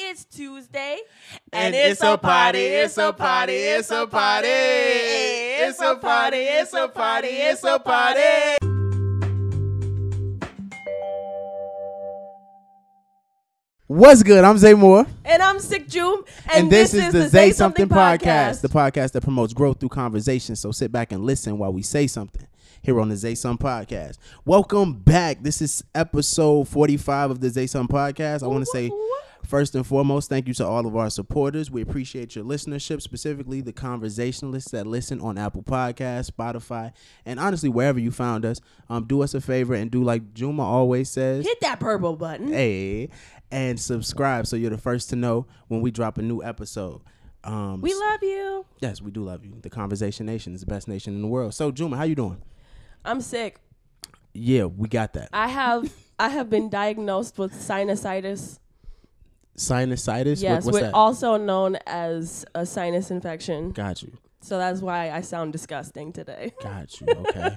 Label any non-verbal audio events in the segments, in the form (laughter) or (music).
It's Tuesday, And it's a party, it's a party, it's a party. It's a party, it's a party, it's a party. What's good? I'm Zay Moore. and I'm Sick June, And, this, is the Say Something podcast, the podcast that promotes growth through conversation. So sit back and listen while we say something here on the Zay Something podcast. Welcome back. This is episode 45 of the Zay Something podcast. I want to say First and foremost, thank you to all of our supporters. We appreciate your listenership, specifically the conversationalists that listen on Apple Podcasts, Spotify, and honestly, wherever you found us. Um, do us a favor and do like Juma always says. hit that purple button. Hey, and subscribe so you're the first to know when we drop a new episode. Um, We love you. yes, we do love you. The Conversation Nation is the best nation in the world. So, Juma, how you doing? I'm sick. Yeah, we got that. I have I have been diagnosed with sinusitis. Sinusitis. What- Yes, what's with that? also known as a sinus infection. got you. So that's why I sound disgusting today. Got you. (laughs) Okay.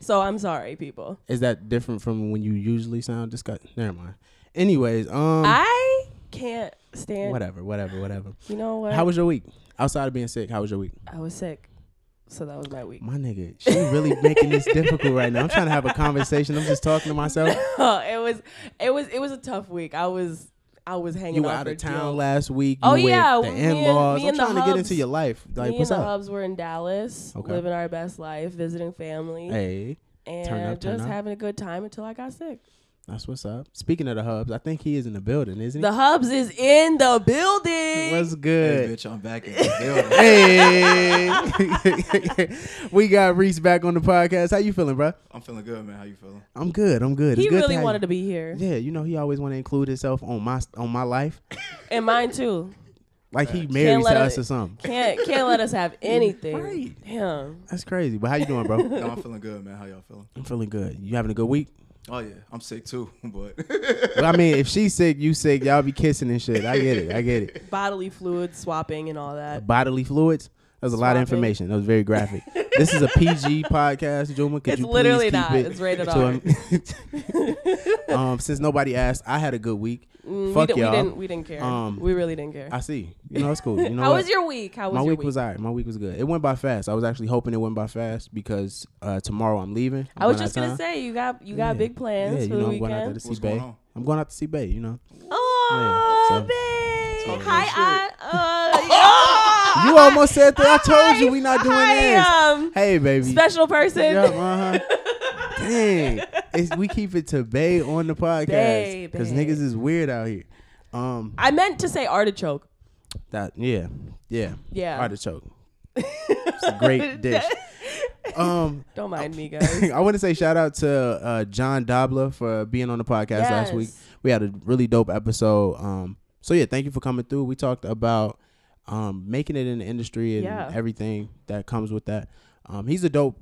So I'm sorry, people. Is that different from when you usually sound disgusting? Never mind. Anyways, um, I can't stand. whatever, whatever, whatever. You know what? How was your week? Outside of being sick, how was your week? I was sick, so that was my week. My nigga, she really making this difficult right now. I'm trying to have a conversation. I'm just talking to myself. (laughs) it was, it was, it was a tough week. I was, I was hanging You were out of town deal. last week. Oh, yeah, with the me and- in-laws. me I'm the trying to get into your life. Like, Me what's and the up? hubs were in Dallas, Okay. living our best life, visiting family, Hey, and up, just up. having a good time until I got sick. That's what's up. Speaking of the hubs, I think he is in the building, isn't he? The hubs is in the building. What's Hey, good? bitch, I'm back in the (laughs) building. Hey, (laughs) we got Reese back on the podcast. How you feeling, bro? I'm feeling good, man. How you feeling? I'm good. I'm good. he it's good really have wanted you. to be here, Yeah, you know he always want to include himself on my on my life, and mine too. like he married to us it- or something. Can't can't let us have (laughs) anything. Right. Damn. That's crazy. But how you doing, bro? No, I'm feeling good, man. How y'all feeling? I'm feeling good. You having a good week? Oh yeah, I'm sick too, (laughs) but Well, I mean, if she's sick, you sick. Y'all be kissing and shit. I get it. I get it. Bodily fluid swapping and all that. Bodily fluids. That was a lot of Swapping. information. That was very graphic. this is a PG (laughs) podcast, Juma. Could It's you please literally keep not. it It's rated to R. a- (laughs) um, since nobody asked, I had a good week. Mm, Fuck we, di- y'all. we didn't. We didn't care. Um, we really didn't care. I see. You know, it's cool. You (laughs) know How what? was your week? How was my your week, week? was alright. My week was good. It went by fast. I was actually hoping it went by fast because uh, tomorrow I'm leaving. I'm I was just gonna say you got you got Yeah. big plans Yeah, you for know, the I'm going out to see What's Bay. I'm going out to see Bay. You know. Oh, Yeah, so- babe. Hi, I. Uh, (laughs) You almost said that. I told you we not doing this. Um, Hey, baby. special person. Yeah, uh-huh. (laughs) Dang, it's, we keep it to Bay on the podcast because niggas is weird out here. Um, I meant to say artichoke. that yeah, yeah, Yeah. artichoke. it's a great (laughs) dish. Um, Don't mind me, guys. I want to say shout out to uh, John Dobler for being on the podcast last week. We had a really dope episode. Um, so yeah, thank you for coming through. We talked about um making it in the industry and Yeah. everything that comes with that. Um, he's a dope,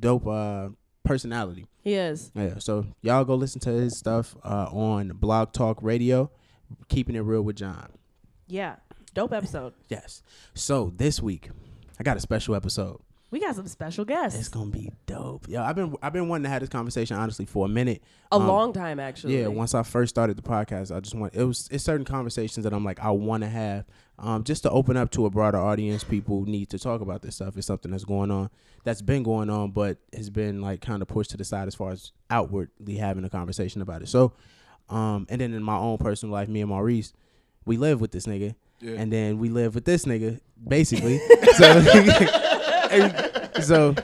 dope uh personality. He is. Yeah, so y'all go listen to his stuff uh, on Blog Talk Radio, keeping it real with John. Yeah. Dope episode. Yes. So this week, I got a special episode. We got some special guests. It's gonna be dope. Yeah, I've been I've been wanting to have this conversation honestly for a minute. a Um, long time, actually. Yeah, once I first started the podcast, I just want it was it's certain conversations that I'm like I want to have, um, just to open up to a broader audience. People need to talk about this stuff. It's something that's going on, that's been going on, but has been like kind of pushed to the side as far as outwardly having a conversation about it. So, um, and then in my own personal life, me and Maurice, we live with this nigga, Yeah. and then we live with this nigga, basically. (laughs) so, (laughs) so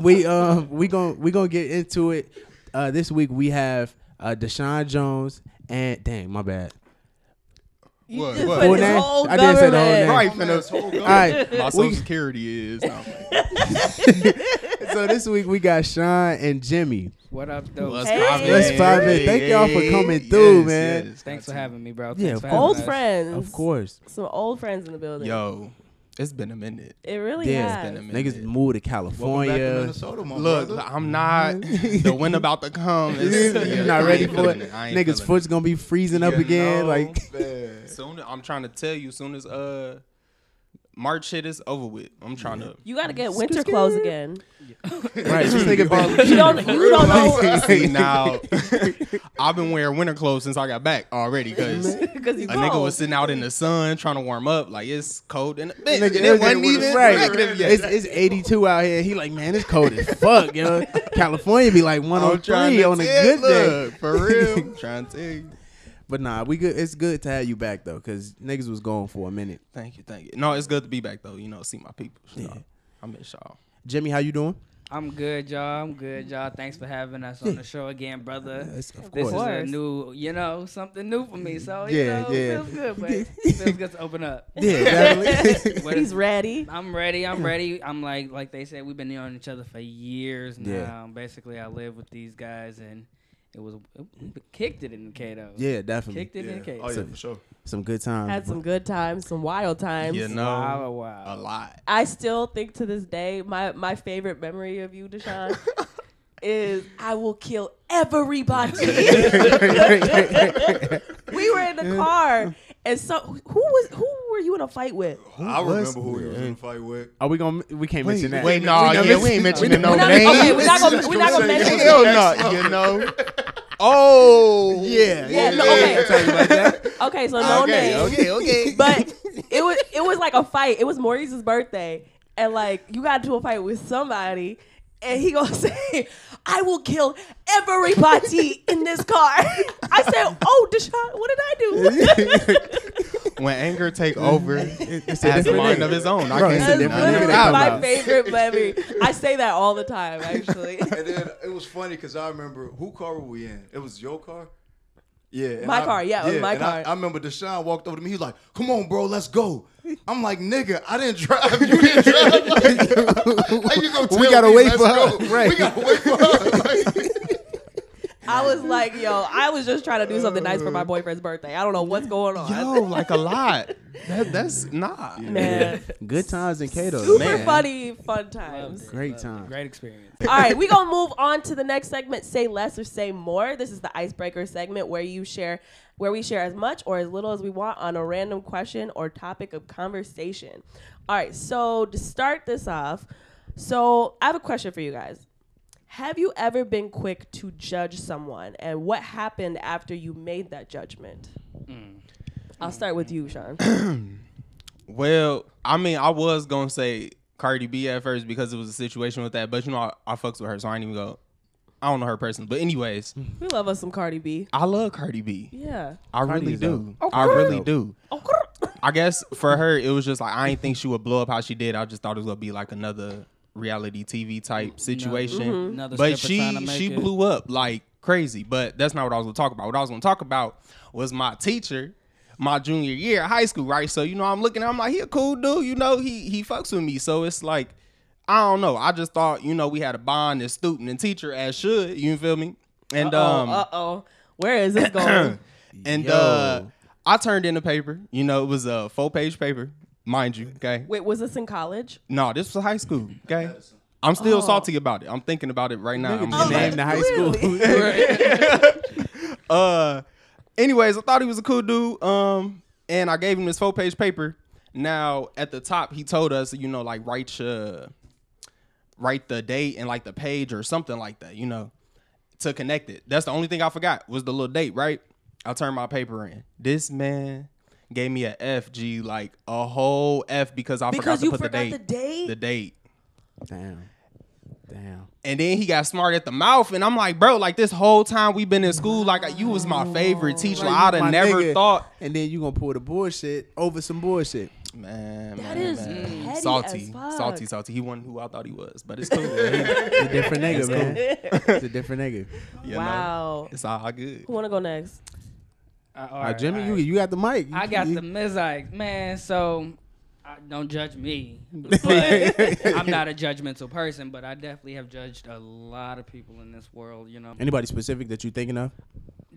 we um we gon' we gonna get into it. Uh, this week we have uh Deshaun Jones and dang my bad. You What, just what? put Full his name? whole I didn't say the whole government. name. Right, All finna. right, My we- social security is. No, (laughs) so this week we got Sean and Jimmy. What up, though? What's Hey. poppin'? Let's pop it. Thank y'all for coming through, Yes, man. yes. Thanks for having me, bro. Yeah, Thanks for having Old us. friends. Of course, Some old friends in the building. Yo, it's been a minute. It really Yeah. has. It's been a minute. niggas moved to Welcome back to California. Minnesota, my Look, brother. I'm not. the wind about to come. (laughs) It's- You're not I ready for feeling it. Niggas' feeling foot's gonna be freezing up again. know, Like Man. (laughs) Soon, I'm trying to tell you. Soon as uh, March shit is over with. I'm trying to. You got to get winter clothes again. Right. Just (laughs) think about You don't. You don't know See now, I've been wearing winter clothes since I got back already because (laughs) a because you nigga cold. was sitting out in the sun trying to warm up. Like it's cold in the bitch. Nigga, and it wasn't even right. negative yet. It's, it's 82 out here. He like, man, it's cold as fuck, yo. California be like I'm 103 on a good day. look, for real. (laughs) trying to tell you. But nah, we good. It's good to have you back though, cause niggas was gone for a minute. Thank you, thank you. No, it's good to be back though. You know, see my people. So, Yeah. I miss y'all. Jimmy, how you doing? I'm good, y'all. I'm good, y'all. Thanks for having us on the show again, brother. Uh, yes, of This course. is a new, you know, something new for me. So, Yeah, you know, yeah. feels good, but it (laughs) feels good to open up. Yeah, definitely. (laughs) (laughs) He's ready. I'm ready. I'm ready. I'm like, like they said, we've been knowing each other for years now. Yeah. Basically, I live with these guys, and it was we kicked it in the Kato. yeah, definitely. kicked it in the Kato. Oh yeah, So- for sure. Some good times. Had some good times, some wild times. You know, Wow, wow. a lot. I still think to this day, my my favorite memory of you, Deshaun, (laughs) is I will kill everybody. (laughs) (laughs) we were in the car, and so who was who were you in a fight with? I remember who he was in a fight with. Are we gonna? We can't mention that. Wait, no, We yeah, gonna we ain't mentioning no We're not, names. okay, we're not gonna we're not gonna mention. Hell no, you know. Oh, Yeah, Yeah, no, okay. I'll tell you about that. (laughs) Okay, so no okay, names. okay, okay. (laughs) But it was it was like a fight. It was Maurice's birthday, and like you got into a fight with somebody, and he gonna (laughs) say, "I will kill everybody (laughs) in this car." I said, "Oh, Deshaun, what did I do?" (laughs) when anger take over, It's has a different mind nigga. of his own. I can't That's say different nothing nigga literally that my it. favorite memory. I say that all the time, actually. And then it was funny because I remember who car were we in? It was your car. Yeah, My I- car, yeah, it was my and I- car. I, remember Deshaun walked over to me. He was like, "Come on, bro, let's go." (laughs) I'm like, "Nigga, I didn't drive. You didn't drive. Like, (laughs) how you gonna tell We gotta me, wait let's for her, right. We gotta wait for her. (laughs) Like, I was like, "Yo, I was just trying to do something nice for my uh. boyfriend's birthday. I don't know what's going on." Yo, like a lot. That, that's nah. Man, Good times in Kato. super Man. funny, fun times. Great time. Great experience. All right, we gonna move on to the next segment. Say less or say more. This is the icebreaker segment where you share, where we share as much or as little as we want on a random question or topic of conversation. All right, so to start this off, so I have a question for you guys. Have you ever been quick to judge someone, and what happened after you made that judgment? Mm. I'll start with you, Sean. (clears throat) Well, I mean, I was gonna say Cardi B at first because it was a situation with that, but you know, I, I fucks with her, so I ain't even go. I don't know her personally, but anyways, we love us some Cardi B. I love Cardi B. Yeah. I Cardi really do. dope. I really do. Oh, I guess for her, it was just like I didn't think she would blow up how she did. I just thought it was gonna be like another reality TV type situation. Another But stripper trying to she she it. blew up like crazy. But that's not what I was gonna talk about. What I was gonna talk about was my teacher, my junior year of high school, right? So you know, I'm looking, at him like he a cool dude. You know, he he fucks with me. So it's like. I don't know. I just thought, you know, we had a bond as student and teacher as should. You feel me? And um, uh oh. Where is this (coughs) going? and Yo. uh, I turned in the paper. You know, it was a full page paper, mind you. Okay. Wait, was this in college? No, this was high school. Okay. I'm still salty about it. I'm thinking about it right now. I'm Nigga, getting named the high school. (laughs) (laughs) Uh, anyways, I thought he was a cool dude. Um, and I gave him this full page paper. Now at the top, he told us, you know, like write your, write the date and like the page or something like that. You know, to connect it. That's the only thing I forgot was the little date. Right. I turned my paper in. This man gave me a F. G like a whole F because I Because forgot to you put forgot the date. the date? The date. Damn. Damn. And then he got smart at the mouth, and I'm like, bro, like this whole time we've been in school, like you was my favorite teacher. Like, I'd have never nigga. thought, And then you gonna pull the bullshit over some bullshit. man. That man, is man. petty salty, as fuck. salty, salty. He wasn't who I thought he was, but it's (laughs) cool. man. It's a different nigga, man. It's a different nigga. (laughs) You know? wow. it's all good. Who wanna go next? Uh, all All right, right, Jimmy, all you you got the mic. You- I got you- the Mizike, man. So I, don't judge me. (laughs) But (laughs) I'm not a judgmental person, but I definitely have judged a lot of people in this world. You know, Anybody specific that you're thinking of?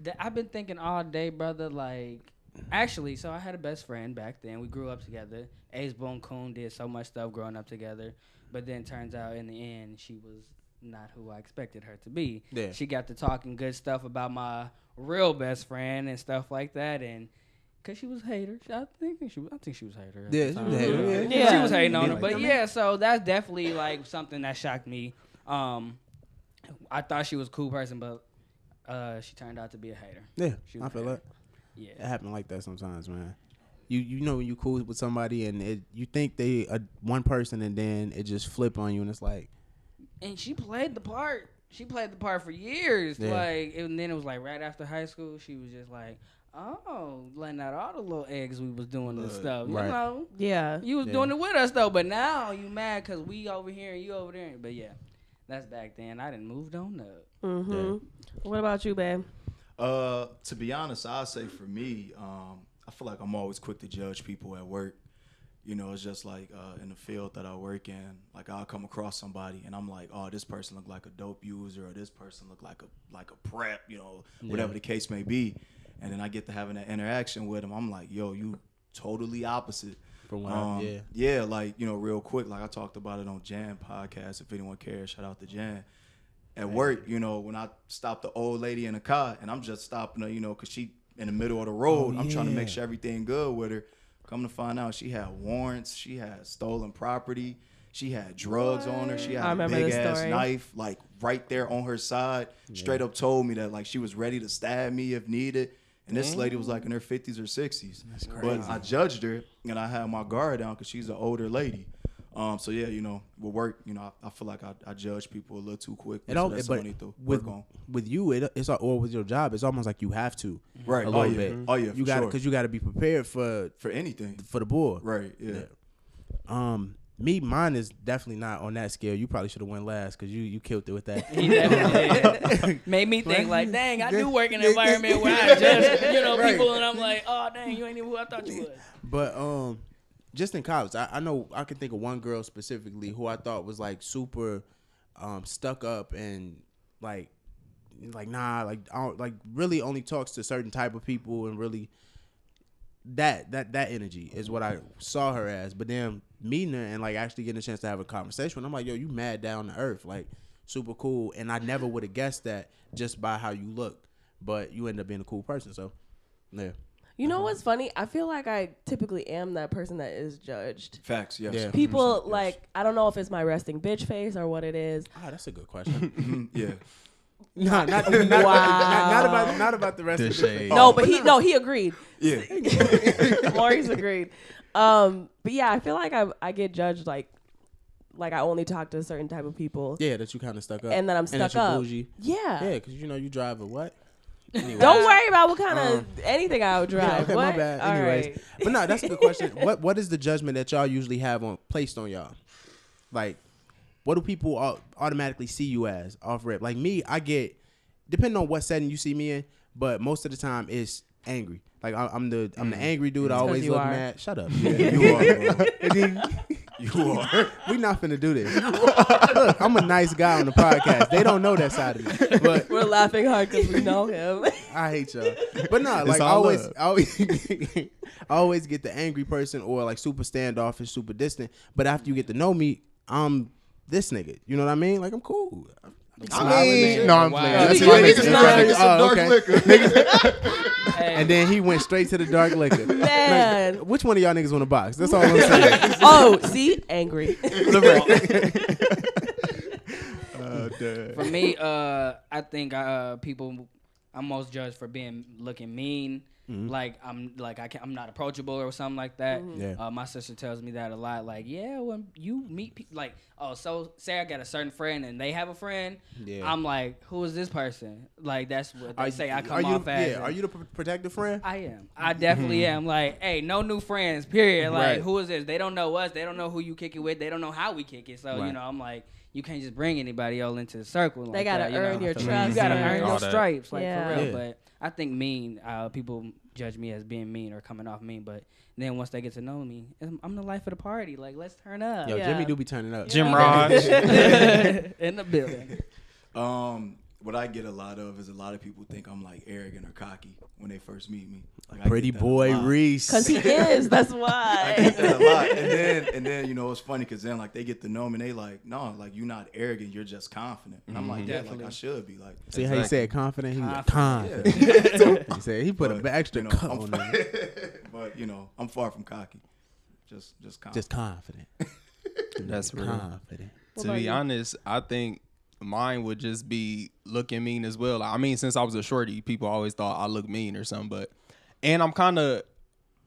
Th- I've been thinking all day, brother. Like, actually, so I had a best friend back then. We grew up together. Ace Boone Coon did so much stuff growing up together, but then turns out in the end she was not who I expected her to be. Yeah. She got to talking good stuff about my real best friend and stuff like that, and Cause she was a hater. She- I think she was. I think she was a hater. Yeah, she was a hater, yeah. Yeah. She was hating on her, but yeah. So that's definitely like something that shocked me. Um, I thought she was a cool person, but uh, she turned out to be a hater. Yeah, She I was feel hater. that. Yeah. It happen like that sometimes, man. You you know when you cool with somebody and it, you think they a one person and then it just flip on you and it's like and she played the part. She played the part for years. Yeah. Like, and then it was like right after high school, she was just like, "Oh, letting out all the little eggs we was doing this Uh, stuff." You right. know, Yeah. you was Yeah. doing it with us though, but now you mad because we over here and you over there. But yeah, that's back then. I didn't moved on up. Mm-hmm. What about you, babe? Uh, to be honest, I say for me, um, I feel like I'm always quick to judge people at work. You know, it's just like uh, in the field that I work in. Like I'll come across somebody and I'm like, oh, this person look like a dope user, or this person look like a like a prep. You know, whatever the case may be. And then I get to having that interaction with them. I'm like, yo, you totally opposite. From what um, yeah. yeah, like you know, real quick, like I talked about it on Jan podcast. If anyone cares, shout out to Jan at work, you know, when I stop the old lady in the car and I'm just stopping her, you know, cause she in the middle of the road. Oh, I'm trying to make sure everything good with her. Come to find out, she had warrants. She had stolen property. She had drugs on her. She I had a remember big ass story. knife, like right there on her side. Straight up told me that like she was ready to stab me if needed. And this lady was like in her 50s or 60s. But I judged her and I had my guard down because she's an older lady. Um, so yeah, you know, with work, you know, I, I feel like I, I judge people a little too quick. it so that's but something I need to with work on. with you it, it's al- or with your job it's almost like you have to Right. a Oh yeah. bit Oh yeah. you for got sure. because you got to be prepared for for anything. for the board Right. Yeah. Yeah. um me mine is definitely not on that scale you probably should have went last because you you killed it with that He definitely (laughs) made me think like, dang, I do work in an environment where I (laughs) judge, you know, people, and I'm like, oh, dang, you ain't even who I thought you was. But um, just in college, I, I know I can think of one girl specifically who I thought was like super um stuck up and like like nah like I don't, like really only talks to certain type of people and really that that that energy is what I saw her as. But then meeting her and like actually getting a chance to have a conversation, I'm like, yo, you mad down to earth, like super cool. And I never would have guessed that just by how you look. But you end up being a cool person, so yeah. You know what's funny? I feel like I typically am that person that is judged. Facts. Yes. Yeah. People yes. like I don't know if it's my resting bitch face or what it is. Ah, that's a good question. (laughs) Mhm, yeah. No, (laughs) not, not, not, Wow. not, not about not about the rest The of the shade. No, but he no, he agreed. Yeah. (laughs) Maurice agreed. Um, but yeah, I feel like I I get judged like like I only talk to a certain type of people. Yeah, that you kind of stuck up, And then I'm that stuck you up. Bougie. Yeah. Yeah, because you know you drive a what? Anyway. Don't worry about what kind of Um, anything I would drive. (laughs) Yeah, okay, what? my bad. All Anyways, right. but no, that's a good question. (laughs) what What is the judgment that y'all usually have on placed on y'all? Like, what do people automatically see you as off rip? Like me, I get depending on what setting you see me in, but most of the time it's angry. Like I, I'm the I'm the angry dude. I always look are. mad. Shut up. (laughs) Yeah, you are, bro. And then- You are. (laughs) we not finna do this. Look, I'm a nice guy on the podcast. They don't know that side of me, but We're laughing hard because we know him. (laughs) I hate y'all. But no, like I all always. I always, (laughs) I always get the angry person or like super standoffish, super distant. But after you get to know me, I'm this nigga. You know what I mean? Like I'm cool. I'm I mean, shit. no, I'm Wow. playing. Yeah, That's he- my he- nigga. he's Niggas not- trying to get some Oh, dark okay. liquor. (laughs) And then he went straight to the dark liquor. Man. Like, which one of y'all niggas want a box? That's all I'm (laughs) saying. oh, see, angry. (laughs) Uh, for me, uh, I think uh, people, I'm most judged for being looking mean. Mm-hmm. Like I'm like I can, I'm not approachable or something like that. Yeah. Uh, my sister tells me that a lot. Like yeah, when you meet people, like oh, so say I got a certain friend and they have a friend. Yeah. I'm like, who is this person? Like that's what they Are say. you- I are come you, off as. Yeah. Are you the pr- protective friend? I am. I definitely am. Like, hey, no new friends. Period. Like, Right. who is this? They don't know us. They don't know who you kick it with. They don't know how we kick it. So Right. you know, I'm like, you can't just bring anybody else into the circle. Like They gotta that, you earn know? your trust. You gotta earn All your that. stripes, like Yeah. for real. Yeah. But I think mean. Uh, people judge me as being mean or coming off mean. But then once they get to know me, I'm I'm the life of the party. Like, let's turn up. Yo, Yeah. Jimmy do be turning up. Jim Raj. (laughs) in the building. (laughs) Um, what I get a lot of is a lot of people think I'm like arrogant or cocky when they first meet me. Like Pretty get that a boy. Reese. Cause he is. That's (laughs) why. I get that why. a lot, and then and then you know it's funny because then like they get to know me and they like no like you're not arrogant you're just confident and I'm like mm-hmm. yeah like I should be like See how he Exactly. said confident? He was Confident. confident. (laughs) he said he put But, an extra you know, cut on (laughs) fi- it. but you know I'm far from cocky just just confident. Just confident. That's real. confident. What to be you? honest, I think mine would just be looking mean as well. I mean, since I was a shorty, people always thought I look mean or something. But and I'm kind of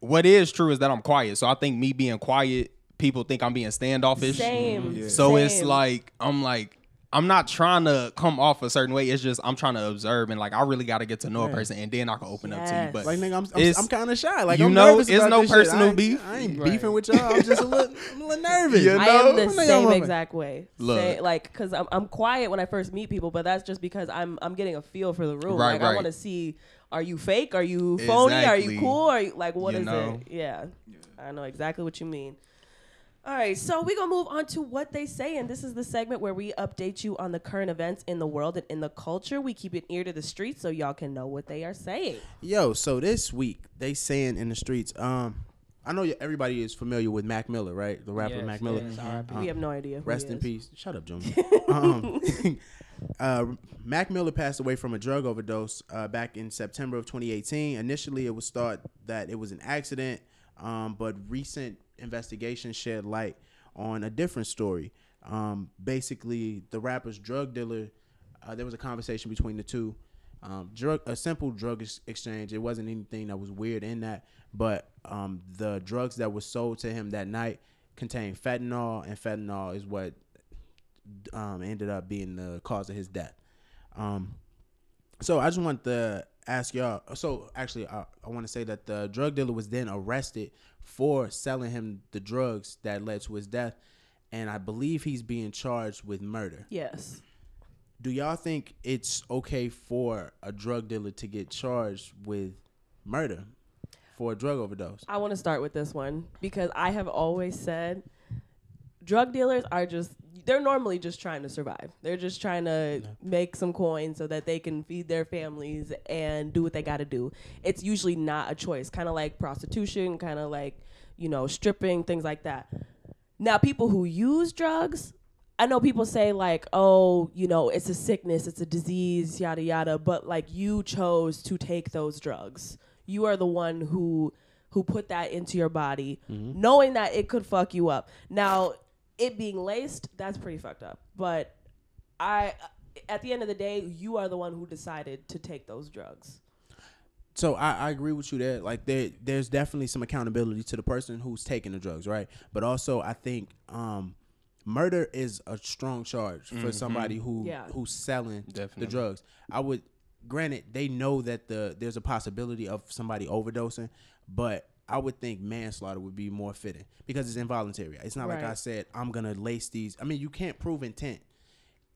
what is true is that I'm quiet. So I think me being quiet, people think I'm being standoffish. Same. Mm-hmm. Yeah. So it's like I'm like I'm not trying to come off a certain way. It's just I'm trying to observe and like I really got to get to know a person and then I can open up to you. But Like nigga, I'm I'm, I'm kind of shy. Like you I'm know, nervous it's no this shit. personal I ain't- beef. I ain't Right. beefing with y'all. I'm just a little, (laughs) I'm a little nervous. You I know? am the Nigga, same I'm a- exact way. Look. Say, like, cause I'm I'm quiet when I first meet people, but that's just because I'm I'm getting a feel for the room. Right, like I want to see, are you fake? Are you phony? Are you cool? Are you like what You is know? it? Yeah, I know exactly what you mean. All right, so we're gonna move on to what they say, and this is the segment where we update you on the current events in the world and in the culture. We keep an ear to the streets so y'all can know what they are saying. Yo, so this week they saying in the streets. Um, I know everybody is familiar with Mac Miller, right? The rapper Yes, Mac Miller. yes, R.I.P. Uh, we have no idea. Who Rest he in peace. Shut up, Junior. (laughs) um, (laughs) uh, Mac Miller passed away from a drug overdose uh, back in September of 2018. Initially, it was thought that it was an accident, um, but recent investigation shed light on a different story. Um, basically, the rapper's drug dealer. Uh, there was a conversation between the two. Um, drug, a simple drug ex- exchange. It wasn't anything that was weird in that, but um, the drugs that were sold to him that night contained fentanyl, and fentanyl is what um, ended up being the cause of his death. So I just want to ask y'all. So actually, I, I want to say that the drug dealer was then arrested for selling him the drugs that led to his death, and I believe he's being charged with murder. Yes. Do y'all think it's okay for a drug dealer to get charged with murder for a drug overdose? I want to start with this one because I have always said drug dealers are just they're normally just trying to survive. They're just trying to make some coin so that they can feed their families and do what they got to do. It's usually not a choice, kind of like prostitution, kind of like, you know, stripping, things like that. Now, people who use drugs, I know people say like, "Oh, you know, it's a sickness, it's a disease, yada yada," but like you chose to take those drugs. You are the one who who put that into your body, mm-hmm. knowing that it could fuck you up. Now, it being laced, that's pretty fucked up. But I at the end of the day, you are the one who decided to take those drugs. So I, I agree with you there. Like there, there's definitely some accountability to the person who's taking the drugs, right? But also, I think um, murder is a strong charge for somebody who Yeah. who's selling Definitely. the drugs. I would, granted, they know that the there's a possibility of somebody overdosing, but I would think manslaughter would be more fitting because it's involuntary. It's not like I said I'm gonna lace these. I mean, you can't prove intent.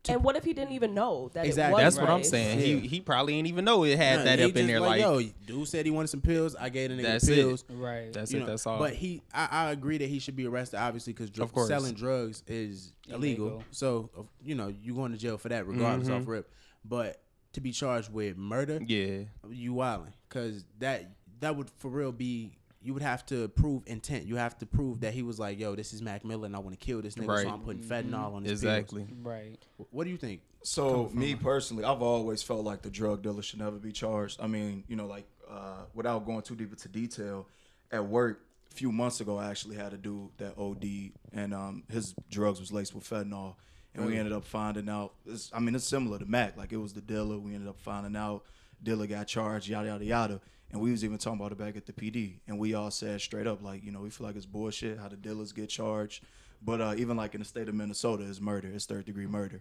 and what if he didn't even know that Exactly. it was That's what I'm saying. Yeah. He he probably didn't even know it had Nah, that up in there. Like, yo, dude said he wanted some pills. I gave the nigga That's the it. pills. Right. that's you it. know, that's all. But he, I, I agree that he should be arrested, obviously, because Of course. selling drugs is illegal. Illegal. So you know you going to jail for that, regardless Mhm. off rip. But to be charged with murder, yeah, you wilding, because that that would for real be. You would have to prove intent. You have to prove that he was like, "Yo, this is Mac Miller, and I want to kill this nigga, Right. so I'm putting fentanyl on his exactly. Right. What do you think? So me personally, I've always felt like the drug dealer should never be charged. I mean, you know, like uh, without going too deep into detail, at work a few months ago, I actually had a dude that OD, and um, his drugs was laced with fentanyl, and we ended up finding out. It's, I mean, it's similar to Mac. Like it was the dealer. We ended up finding out. Dealer got charged. Yada yada yada. And we was even talking about it back at the PD, and we all said straight up, like, you know, we feel like it's bullshit how the dealers get charged. But uh, even like in the state of Minnesota, it's murder. It's third degree murder.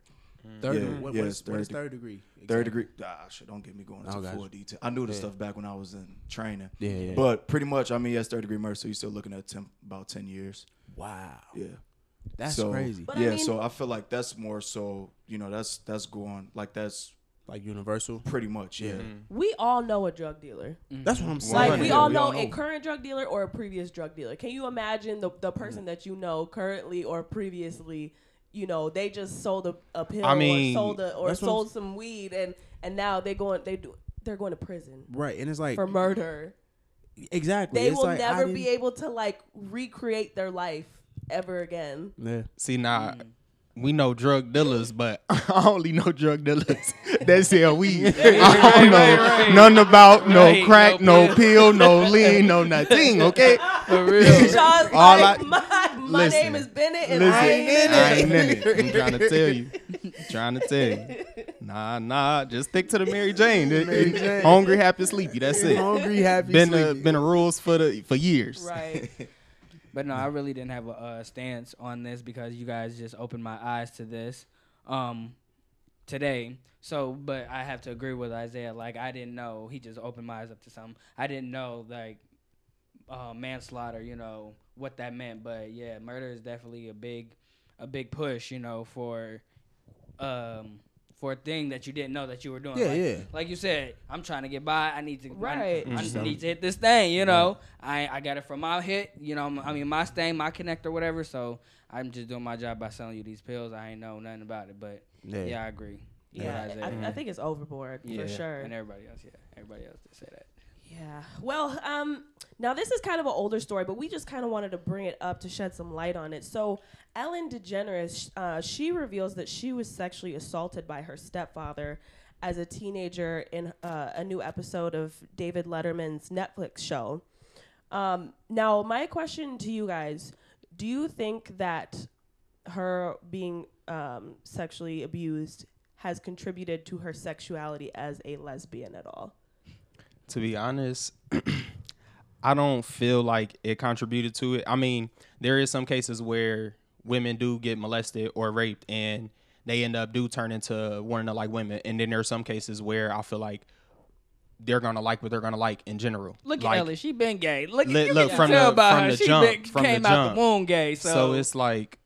Third, Yeah, what, yeah, what, it's is, what is third third degree? Third degree. Ah, shit, don't get me going into Oh, gotcha. full detail. I knew the Yeah. stuff back when I was in training. Yeah, yeah. But pretty much, I mean, yes, third degree murder. So you're still looking at 10, about ten years. Wow, Yeah, that's So- crazy. But I yeah, mean- so I feel like that's more so. You know, that's that's going like that's Like universal. pretty much yeah. Mm-hmm. We all know a drug dealer. Mm-hmm. That's what I'm saying. Like we Yeah, all we know all a current drug dealer or a previous drug dealer. Can you imagine the the mm-hmm. person that you know currently or previously you know, they just sold a, a pill I mean, or sold a, or that's what I'm sold some weed and and now they going they do they're going to prison Right, and it's like for murder. exactly. They it's will like, I never be didn't- able to like recreate their life ever again. Yeah. See now, mm. We know drug dealers, but (laughs) I only know drug dealers (laughs) that sell weed. I don't know nothing about no crack, no no pill, no lean, no nothing. (laughs) Okay, For real. Sean's All like, I- my, my Listen, name is Bennett and listen, I ain't in I it. ain't in it. I'm trying to tell you, trying to tell you. Nah, nah, just stick to the Mary Jane. Mary Jane. Hungry, happy, sleepy. That's it. Hungry, happy, Been the sleepy. been the rules for the for years. Right. But no, I really didn't have a stance on this because you guys just opened my eyes to this um, today. So, but I have to agree with Isaiah. Like, I didn't know. He just opened my eyes up to something. I didn't know, like, uh, manslaughter, you know, what that meant. But yeah, murder is definitely a big, a big push, you know, for, um, for a thing that you didn't know that you were doing. Yeah, like, yeah. Like you said, I'm trying to get by. I need to. Right. I, I Mhm. need to hit this thing. You know, I I got it from my hit. You know, I mean my stain, my connect or whatever. So I'm just doing my job by selling you these pills. I ain't know nothing about it, but Yeah. yeah, I agree. Yeah, Isaiah. I, I think it's overboard Yeah, for sure. And everybody else, yeah, everybody else did say that. Yeah. Well, um, now this is kind of an older story, but we just kind of wanted to bring it up to shed some light on it. So, Ellen DeGeneres, uh, she reveals that she was sexually assaulted by her stepfather as a teenager in uh, a new episode of David Letterman's Netflix show. Um, now, my question to you guys: Do you think that her being um, sexually abused has contributed to her sexuality as a lesbian at all? To be honest, (clears throat) I don't feel like it contributed to it. I mean, there is some cases where women do get molested or raped and they end up do turn into wanting to like women. And then there are some cases where I feel like they're gonna like what they're gonna like in general. Look at Ellie, she been gay. Look, Look- you look, can from tell the- from her. the she jump, been, from the came out jump. the womb gay. So, So it's like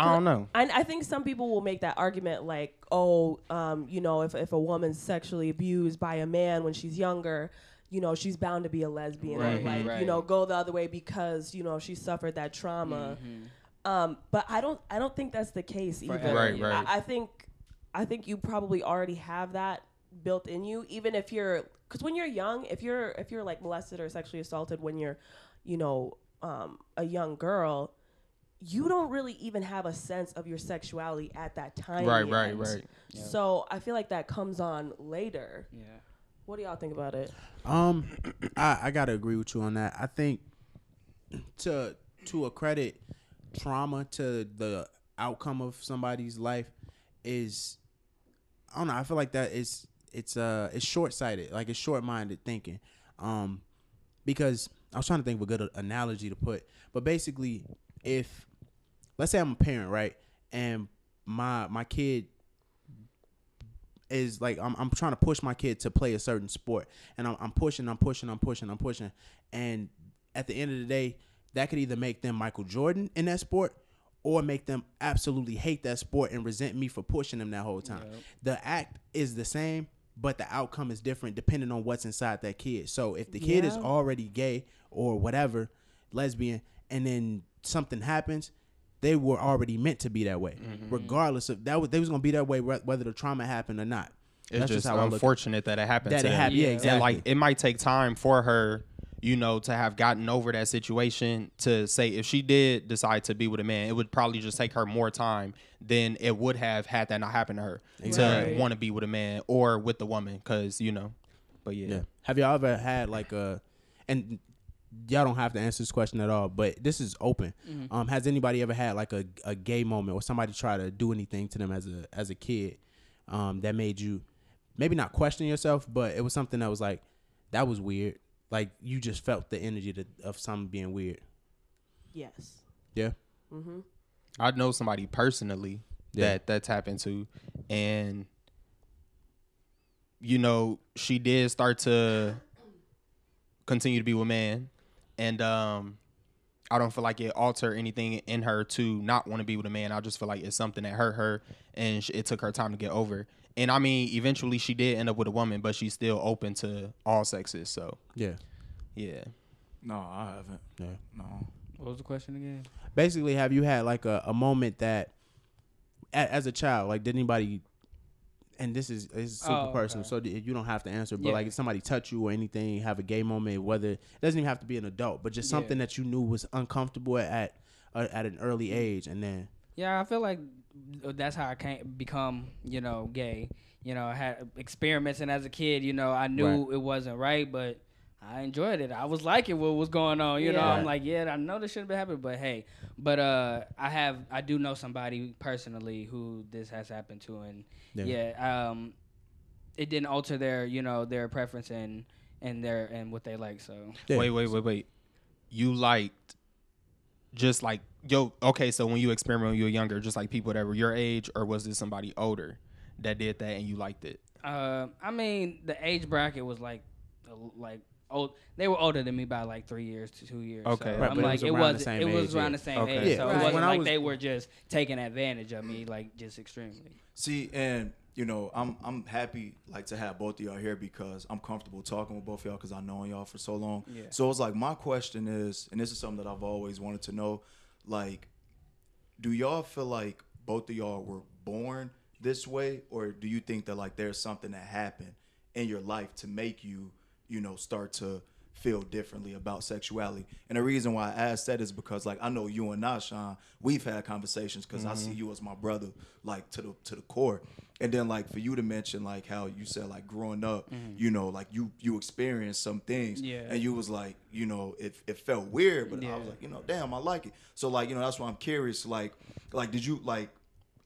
I don't know. I, I think some people will make that argument like, oh, um, you know, if, if a woman's sexually abused by a man when she's younger, you know, she's bound to be a lesbian. or like, right. you know, go the other way because, you know, she suffered that trauma. Mhm. Um, but I don't I don't think that's the case either. Right, right. I, I think I think you probably already have that built in you, even if you're because when you're young, if you're if you're like molested or sexually assaulted when you're, you know, um, a young girl, you don't really even have a sense of your sexuality at that time. Right, yet. right, right. Yeah. So I feel like that comes on later. yeah. What do y'all think about it? Um, I, I gotta agree with you on that. I think to to accredit trauma to the outcome of somebody's life is I don't know. I feel like that is it's uh it's short sighted. Like it's short minded thinking. Um, because I was trying to think of a good analogy to put, but basically, if let's say I'm a parent, right, and my my kid is like I'm, I'm trying to push my kid to play a certain sport. And I'm, I'm pushing i'm pushing i'm pushing i'm pushing. And at the end of the day that could either make them michael jordan in that sport or make them absolutely hate that sport and resent me for pushing them that whole time. The act is the same but the outcome is different depending on what's inside that kid. So if the kid is already gay or whatever lesbian and then something happens they were already meant to be that way, mm-hmm. regardless of that. Was, they was gonna be that way whe- whether the trauma happened or not. It's That's just just how unfortunate that it happened That to it happened. Yeah, Yeah. exactly. And like it might take time for her, you know, to have gotten over that situation to say if she did decide to be with a man, it would probably just take her more time than it would have had that not happen to her Exactly. to want to be with a man or with the woman because you know. But yeah, yeah. Have y'all ever had like a, and y'all don't have to answer this question at all, but this is open. Um, has anybody ever had like a, a gay moment or somebody try to do anything to them as a as a kid, um, that made you maybe not question yourself, but it was something that was like that was weird. Like you just felt the energy to, of something being weird. Yes. Yeah. Mm-hmm. I know somebody personally Yeah. that that's happened to, and you know she did start to continue to be with man, and um, I don't feel like it altered anything in her to not want to be with a man. I just feel like it's something that hurt her, and it took her time to get over. And I mean, eventually she did end up with a woman, but she's still open to all sexes. So Yeah. yeah, No, I haven't. Yeah. No. What was the question again? basically have you had like a, a moment that a- as a child, like did anybody? And this is is super Oh, personal, okay. so you don't have to answer. But Yeah. like, if somebody touch you or anything, have a gay moment, whether it doesn't even have to be an adult, but just something Yeah. that you knew was uncomfortable at uh, at an early age, and then Yeah, I feel like that's how I can't become, you know, gay. You know, I had experiments, and as a kid, you know, I knew Right. it wasn't right, but I enjoyed it. I was liking what was going on. You know, I'm like, yeah, I know this shouldn't be happening, but hey, but uh, I have, I do know somebody personally who this has happened to, and Yeah. yeah, um, it didn't alter their, you know, their preference and and their and what they like. So Yeah. Wait, wait, wait, wait. You liked just like yo. Okay, so when you experiment when you were younger, just like people that were your age, or was this somebody older that did that and you liked it? Uh, I mean, the age bracket was like, like old. They were older than me by like three years to two years. Okay. so Right, I'm but it like, was it around the was same it was age, around yeah. the same Okay. age. Yeah, so right. it wasn't When I like was- they were just taking advantage of me, like just extremely. See, and you know, I'm I'm happy like to have both of y'all here because I'm comfortable talking with both of y'all because I've known y'all for so long. Yeah. So it's like my question is, and this is something that I've always wanted to know, like, do y'all feel like both of y'all were born this way, or do you think that like there's something that happened in your life to make you, you know, start to feel differently about sexuality? And the reason why I asked that is because like I know you and Nashawn, we've had conversations because I see mm-hmm. you as my brother, like to the to the core. And then like for you to mention like how you said like growing up, mm-hmm. you know, like you you experienced some things, Yeah. and you was like, you know, it it felt weird, but I was like, you know, damn, I like it. So like, you know, that's why I'm curious. Like, like did you like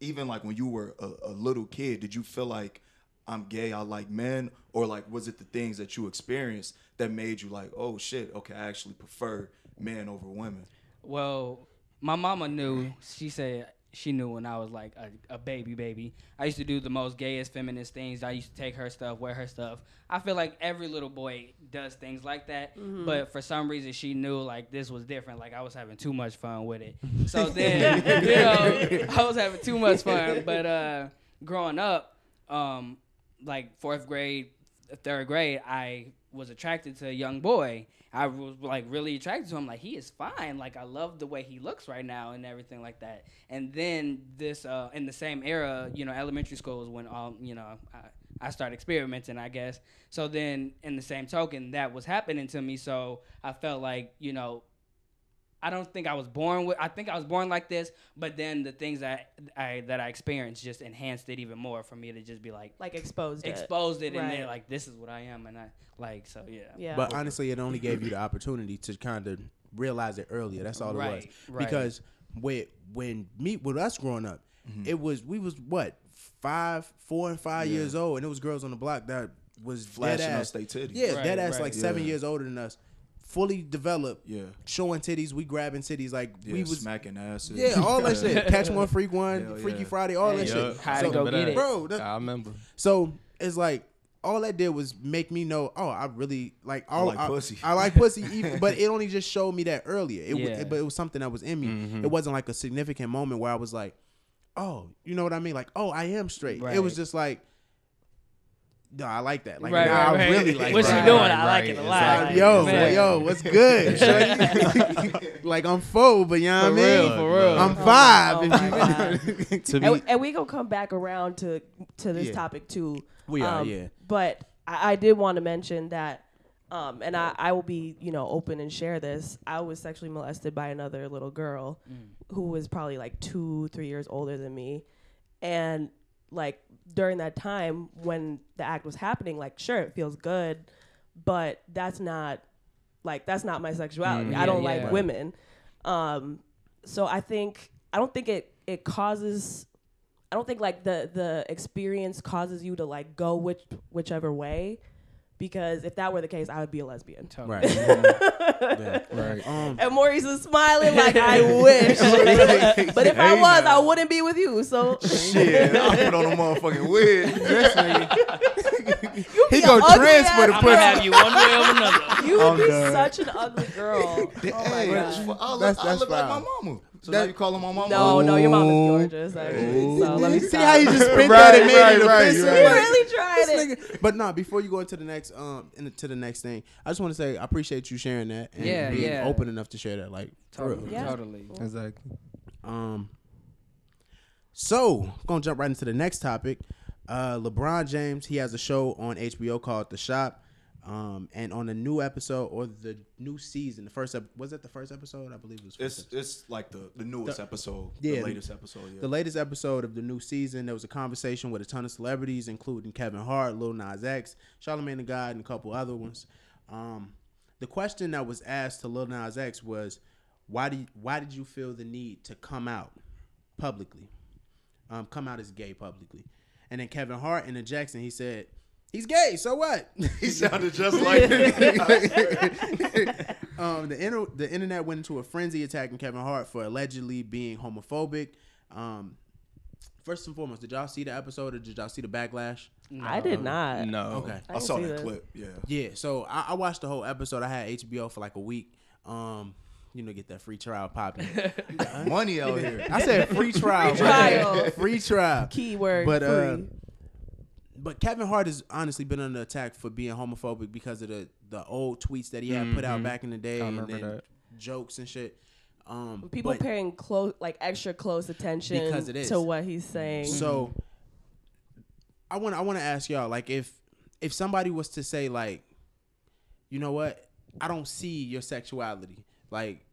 even like when you were a, a little kid, did you feel like I'm gay, I like men, or like was it the things that you experienced that made you like, oh shit, okay, I actually prefer men over women? Well, my mama knew. She said she knew when I was like a, a baby, baby. I used to do the most gayest, feminist things. I used to take her stuff, wear her stuff. I feel like every little boy does things like that. But for some reason, she knew like this was different. Like I was having too much fun with it. (laughs) So then, you know, I was having too much fun. But uh, growing up, um, like fourth grade, third grade, I was attracted to a young boy. I was like really attracted to him. Like he is fine. Like I love the way he looks right now and everything like that. And then this uh, in the same era, you know, elementary school was when all you know I, I started experimenting, I guess. So then in the same token, that was happening to me. So I felt like you know I don't think I was born with. I think I was born like this, but then the things that I that I experienced just enhanced it even more for me to just be like like exposed it. exposed it, and Right. then like this is what I am, and I like so yeah. Yeah. But honestly, it only gave you the opportunity to kind of realize it earlier. That's all it was. Right, right. Because with when me with us growing up, mm-hmm. it was we was what five, four and five Yeah. years old, and it was girls on the block that was Flashing dead us ass, they titties. Yeah, Right, dead ass right. like seven Yeah. years older than us, fully developed. Yeah. showing titties, we grabbing titties like Yeah, we was. smacking asses. Yeah, all that shit. Catch one, freak one, Hell Freaky yeah. Friday, all that Yeah. shit. How to go get it. bro. that- I remember. so it's like all that did was make me know. Oh, I really like. All, oh, like pussy. I, like pussy, (laughs) even, but it only just showed me that earlier. It, Yeah. was, but it was something that was in me. Mm-hmm. It wasn't like a significant moment where I was like, oh, you know what I mean? Like, oh, I am straight. It was just like, no, I like that. Like, Right, nah, right, I right. really like What that. you doing? Right, I like it a lot. exactly. Yo, Man. yo, what's good? (laughs) (laughs) like I'm full, but you know what I mean? for real. I'm Oh five. oh if my you- God. (laughs) To and, be and we gonna come back around to to this Yeah. topic too. We are, Um, yeah. But I, I did want to mention that, um, and I, I will be you know open and share this. I was sexually molested by another little girl, who was probably like two, three years older than me, and like during that time when the act was happening, like sure it feels good, but that's not like that's not my sexuality. Mm, I don't yeah. like Right. women. Um, so I think I don't think it it causes I don't think like the the experience causes you to like go which whichever way because if that were the case I would be a lesbian. Totally. Right. (laughs) yeah. right. Um, And Maurice is smiling like I (laughs) wish. but if I was, now. I wouldn't be with you. So Shit, I put on a motherfucking wig. He be go a ugly transfer ass the I'm pussy. gonna have you one way or another. You would I'm be done. such an ugly girl. (laughs) Oh my Hey, god. I look, That's- I look like my foul. mama. So That- now you calling my mama? No, no, your mom Ooh. is gorgeous. Actually. So let me See how you just spent Right, that and made right, it right, offensive? right. You Like, really tried it. nigga- But no, before you go into the next um into the next thing, I just want to say I appreciate you sharing that and Yeah, being yeah. open enough to share that. Like. Totally, Yeah. totally. Exactly. Um So, gonna jump right into the next topic. Uh, LeBron James, he has a show on HBO called The Shop. Um, and on the new episode or the new season, the first ep- was it the first episode? I believe it was. First It's it's like the the newest episode, yeah, the latest episode. Yeah. The latest episode of the new season, there was a conversation with a ton of celebrities, including Kevin Hart, Lil Nas X, Charlamagne the God, and a couple other ones. Um, the question that was asked to Lil Nas X was, "Why did why did you feel the need to come out publicly, um, come out as gay publicly?" And then Kevin Hart the Jackson, he said, "He's gay, so what?" (laughs) he sounded just like (laughs) me. um, the inter- the internet went into a frenzy attacking Kevin Hart for allegedly being homophobic. Um, first and foremost, did y'all see the episode or did y'all see the backlash? I did not. No. Okay. I didn't saw see that clip. Yeah. Yeah, so I, I watched the whole episode. I had HBO for like a week. Um, you know, get that free trial popping. (laughs) Money out here. I said free trial, Free right? trial. free trial. Keyword But uh, free. But Kevin Hart has honestly been under attack for being homophobic because of the the old tweets that he had put out Mhm. back in the day I and then that. jokes and shit. Um, People but- paying close, like extra close attention Because it is. to what he's saying. So I want I want to ask y'all like if if somebody was to say like you know what I don't see your sexuality like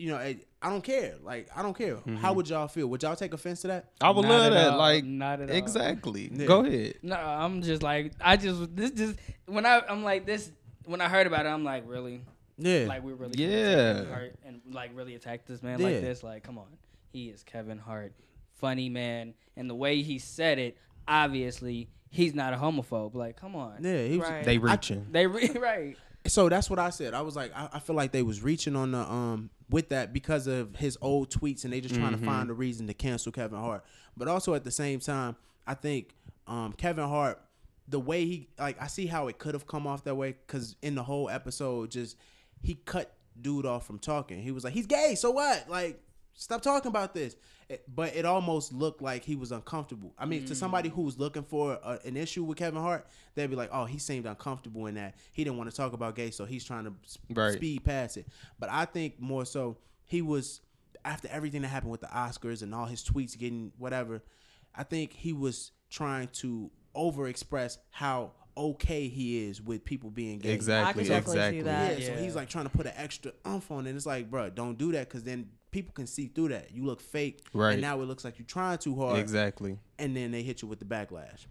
you know I, I don't care like I don't care how would y'all feel would y'all take offense to that I would Not love at that. all. Like Not at all. exactly. Yeah. Go ahead. No, I'm just like I just this just when I I'm like this when I heard about it I'm like really yeah like we really Yeah. Kevin Hart and like really attack this man Yeah. like this like come on he is Kevin Hart funny man and the way he said it obviously he's not a homophobe like come on yeah he was, Right. They reaching. they re- (laughs) right so that's what I said I was like I, I feel like they was reaching on the um with that because of his old tweets and they just trying to find a reason to cancel Kevin Hart. But also at the same time I think um Kevin Hart the way he like I see how it could have come off that way because in the whole episode just he cut dude off from talking. He was like he's gay so what? Like stop talking about this but it almost looked like he was uncomfortable I mean to somebody who was looking for a, an issue with Kevin Hart they'd be like oh he seemed uncomfortable in that he didn't want to talk about gay so he's trying to s- Right. speed past it but I think more so he was after everything that happened with the Oscars and all his tweets getting whatever I think he was trying to overexpress how okay he is with people being gay. Exactly. definitely see Exactly. that. Yeah, so he's like trying to put an extra umph on it. It's like, bro, don't do that because then people can see through that. You look fake, Right. And now it looks like you're trying too hard, Exactly. and then they hit you with the backlash.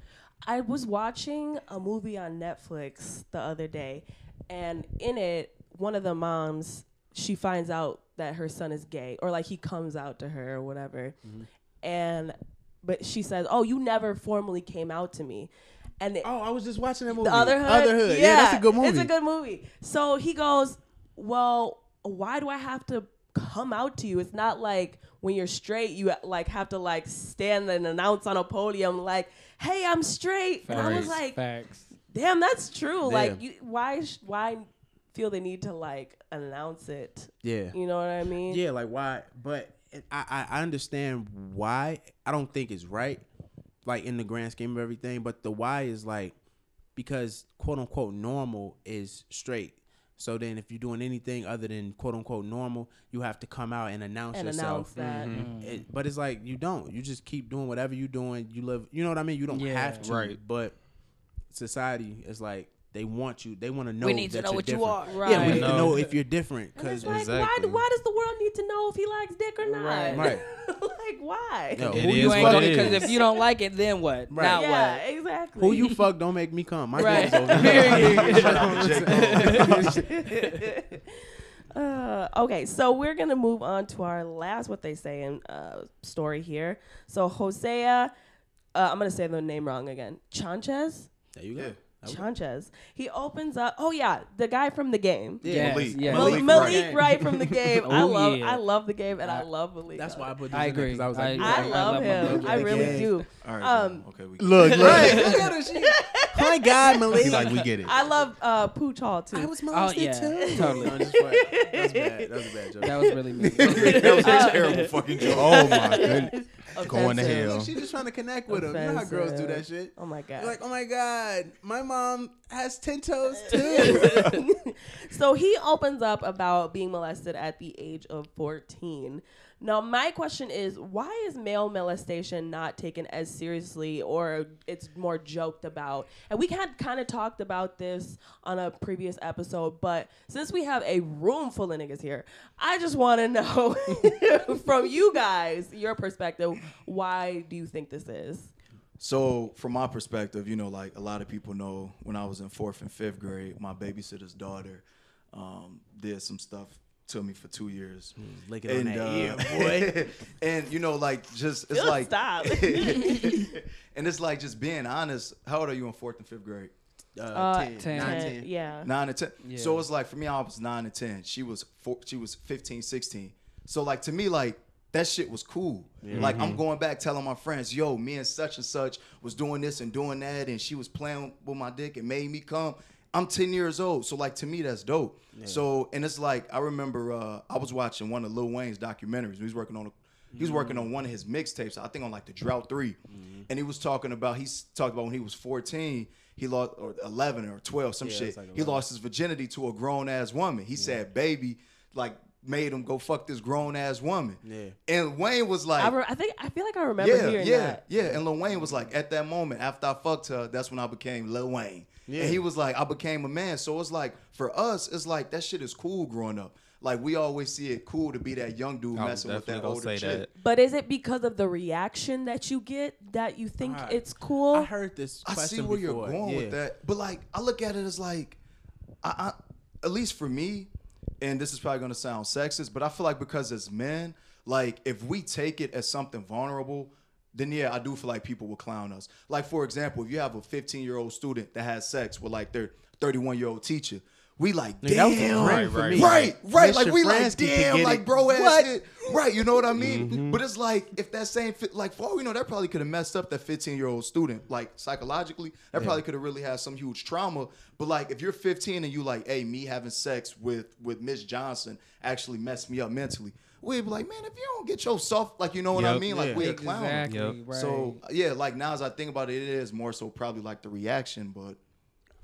I was watching a movie on Netflix the other day, and in it, one of the moms she finds out that her son is gay, or like he comes out to her or whatever, mm-hmm. and but she says, "Oh, you never formally came out to me," and it, Oh, I was just watching that movie. the other hood, Otherhood. Yeah, that's a good movie. It's a good movie. So he goes, "Well, why do I have to come out to you? It's not like when you're straight, you like have to like stand and announce on a podium like, "Hey, I'm straight." And I was Facts. like, facts "Damn, that's true." Yeah. Like, you, why sh- why feel the need to like announce it? yeah. You know what I mean? Yeah, like why? But I, I I understand why. I don't think it's right, like in the grand scheme of everything. But the why is like because quote unquote normal is straight. So then, if you're doing anything other than quote unquote normal, you have to come out and announce And yourself. announce that. Mm-hmm. It, but it's like you don't. You just keep doing whatever you're doing. You live. You know what I mean. You don't Yeah. have to. Right. But society is like they want you. They want to know. we need to that know you're what you different. are Yeah, we Right. need to know if you're different. Because like, Exactly. why, why does the world need to know if he likes dick or not? Right. (laughs) Right. like, why? Yo, It who is you you ain't what gonna it because is. if you don't like it then what Right. now yeah, what exactly. Who you fuck don't make me come. My Right. dick is over here. Shout out to J. Cole. (laughs) Uh, okay, so we're gonna move on to our last what they say in uh, story here. So Hosea, uh, I'm gonna say the name wrong again. Chanchez, There you go. Yeah. That was- Chanchez. He opens up. Oh yeah, the guy from the game. yes, Malik. yes. Malik, Malik Malik, Wright. right. from the (laughs) game. I Oh, love, yeah. I love the game, and I, love Malik. That's why I put this I in there, I was like, I- you I, right. love, love him. Malik. I really Yeah. do. All right. Um, okay. We (laughs) Look, look, look at her. She, my God, Malik. He's like, we get it. I love uh, Pooch Hall too. I was oh yeah too. totally No, just. That's bad. That was a bad joke. that was really me (laughs) that was a terrible fucking joke. oh my goodness. Going to hell. Look, she's just trying to connect with him. You know how girls do that shit. Oh my god. You're like, oh my God, my mom has ten toes (laughs) too. so he opens up about being molested at the age of 14. Now, my question is, why is male molestation not taken as seriously, or it's more joked about? And we had kind of talked about this on a previous episode, but since we have a room full of niggas here, I just want to (laughs) know (laughs) from you guys, your perspective, why do you think this is? So, from my perspective, you know, like a lot of people know, when I was in fourth and fifth grade, my babysitter's daughter um, did some stuff to me for two years. Lick it on And, that uh, ear, (laughs) boy. and you know, like just it's Just like stop. (laughs) (laughs) and it's like just being honest. How old are you in fourth and fifth grade? Uh, Uh, 10, ten. 9, ten, 10. Yeah. Nine and ten. Yeah. So it's like for me, I was nine and ten. She was four, she was 15, 16. So like to me, like that shit was cool. Like I'm going back telling my friends, yo, me and such and such was doing this and doing that, and she was playing with my dick and made me come. I'm 10 years old. So like to me, that's dope. So and it's like I remember uh, I was watching one of Lil Wayne's documentaries. He was working on a he was working on one of his mixtapes, I think on like the Drought 3. And he was talking about, he s- talked about when he was 14, he lost, or 11 or 12, some Yeah, shit. like he lost his virginity to a grown ass woman. He said, baby, like, made him go fuck this grown ass woman. Yeah. And Wayne was like, I, re- I think I feel like I remember yeah, hearing yeah, that. yeah. And Lil Wayne was like, at that moment, after I fucked her, that's when I became Lil Wayne. Yeah. And he was like, I became a man. So it's like, for us, it's like that shit is cool growing up. Like we always see it cool to be that young dude I was messing with that older say chick. that. But is it because of the reaction that you get that you think Alright. it's cool? I heard this I see where before. you're going yeah. with that, but like I look at it as like, I, I at least for me, and this is probably gonna sound sexist, but I feel like because as men, like if we take it as something vulnerable, then yeah, I do feel like people will clown us. Like for example, if you have a 15 year old student that has sex with like their 31 year old teacher, we like Nigga, that was a damn, for right. Right, right. Like we like damn, like bro ass shit. Right, you know what I mean? Mm-hmm. But it's like if that same fit, like for all we know, that probably could have messed up that 15 year old student. Like psychologically, that probably could have really had some huge trauma. But like if you're 15 and you like, hey, me having sex with with Miss Johnson actually messed me up mentally. We'd be like, man, if you don't get your soft, like you know what I mean, like Yeah. we a clown. Exactly. Yep. Right. So yeah, like now as I think about it, it is more so probably like the reaction, but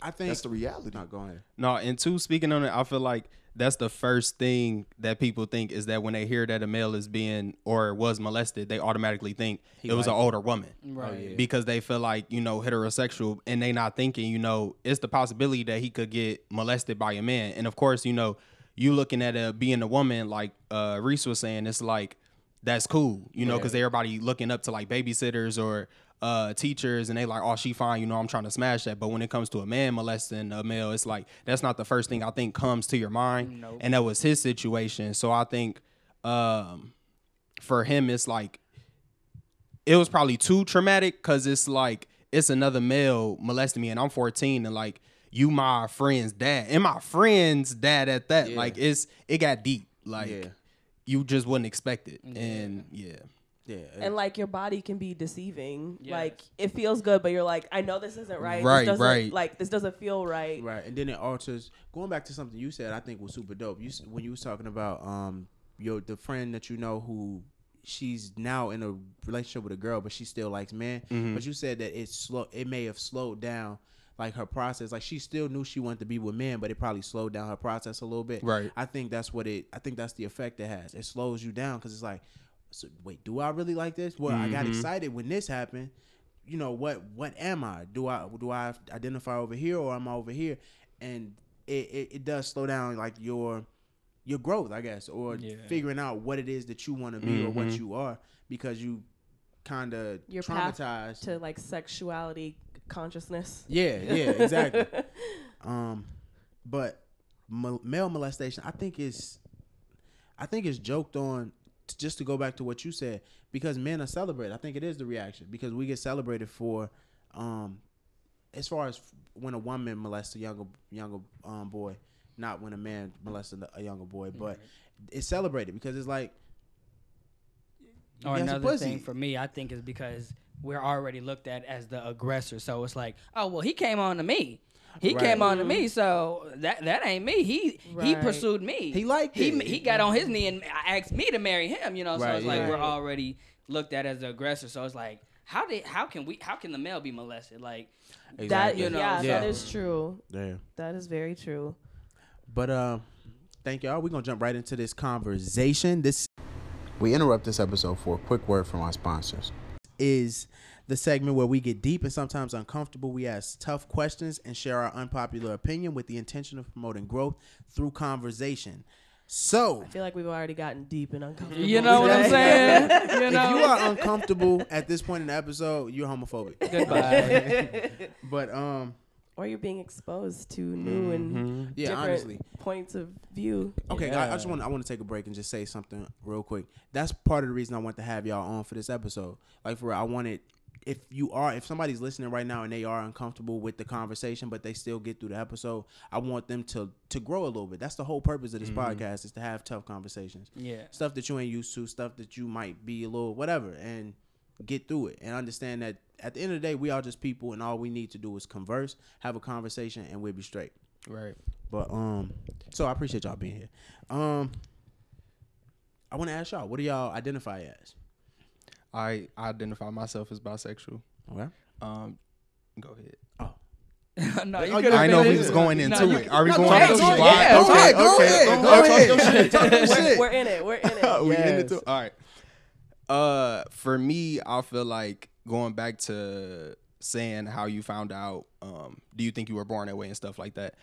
I think that's the reality. Not going. No, and two, speaking on it, I feel like that's the first thing that people think is that when they hear that a male is being or was molested, they automatically think it was an liked older woman. Right. Oh, because they feel like, you know, heterosexual and they not thinking, you know, it's the possibility that he could get molested by a man. And of course, you know, you looking at a being a woman, like uh Reese was saying, it's like that's cool, you know, because everybody looking up to like babysitters or uh teachers and they like, oh, she fine, you know, I'm trying to smash that. But when it comes to a man molesting a male, it's like that's not the first thing I think comes to your mind. Nope. And that was his situation. So I think um for him it's like it was probably too traumatic because it's like it's another male molesting me and I'm 14 and like you my friend's dad and my friend's dad at that Yeah. like it's it got deep like Yeah. you just wouldn't expect it and yeah Yeah. and like your body can be deceiving. Yes. Like it feels good, but you're like, I know this isn't right. Right, this right. Like this doesn't feel right. Right, and then it alters. Going back to something you said, I think was super dope. You when you was talking about um your the friend that you know who she's now in a relationship with a girl, but she still likes men. But you said that it slow. It may have slowed down like her process. Like she still knew she wanted to be with men, but it probably slowed down her process a little bit. Right. I think that's what it. I think that's the effect it has. It slows you down because it's like, so, wait, do I really like this? Well, I got mm-hmm. excited when this happened you know what what am I? Do I do I identify over here or am I over here? And it, it, it does slow down like your your growth, I guess, or Yeah. figuring out what it is that you want to be or what mm-hmm. you are because you kind of Your path traumatized. To like sexuality consciousness. yeah, yeah, exactly. (laughs) um, but mo- male molestation, I think is, I think is joked on. t- Just to go back to what you said, because men are celebrated. I think it is the reaction because we get celebrated for, um, as far as when a woman molests a younger younger um, boy, not when a man molests a, a younger boy, but it's celebrated because it's like. Or another thing for me, I think is because we're already looked at as the aggressor. So it's like, oh well, he came on to me. He Right. came on to me, so that that ain't me. He he pursued me. He liked he it. he got on his knee and asked me to marry him. You know, so it's like yeah. we're already looked at as the aggressor. So it's like, how did how can we how can the male be molested? Like That You know, yeah, Yeah. that is true. Yeah. That is very true. But uh, thank y'all. We're gonna jump right into this conversation. This We interrupt this episode for a quick word from our sponsors. Is the segment where we get deep and sometimes uncomfortable. We ask tough questions and share our unpopular opinion with the intention of promoting growth through conversation. So, I feel like we've already gotten deep and uncomfortable. You know what I'm saying? (laughs) You if you are uncomfortable at this point in the episode, you're homophobic. Goodbye. (laughs) But um, or you're being exposed to new and mm-hmm. yeah, different honestly, points of view. Okay, I, I just Yeah. want I want to take a break and just say something real quick. That's part of the reason I want to have y'all on for this episode. Like for real, I wanted if you are if somebody's listening right now and they are uncomfortable with the conversation, but they still get through the episode, I want them to to grow a little bit. That's the whole purpose of this mm-hmm. podcast is to have tough conversations. yeah. Stuff that you ain't used to, stuff that you might be a little whatever, and get through it and understand that at the end of the day, we are just people, and all we need to do is converse, have a conversation, and we'll be straight. Right. But um, so I appreciate y'all being here. Um, I want to ask y'all, what do y'all identify as? I identify myself as bisexual. Okay. Um, go ahead. (laughs) no, Oh, you you could've I know we was going into you- it. Are we No, going go into go it? ahead, Yeah, go ahead, go okay, ahead, okay. go ahead. Talk your shit, talk your shit. We're in it. We're in it. (laughs) we yes. into all right. Uh, for me, I feel like going back to saying how you found out. Um, do you think you were born that way and stuff like that?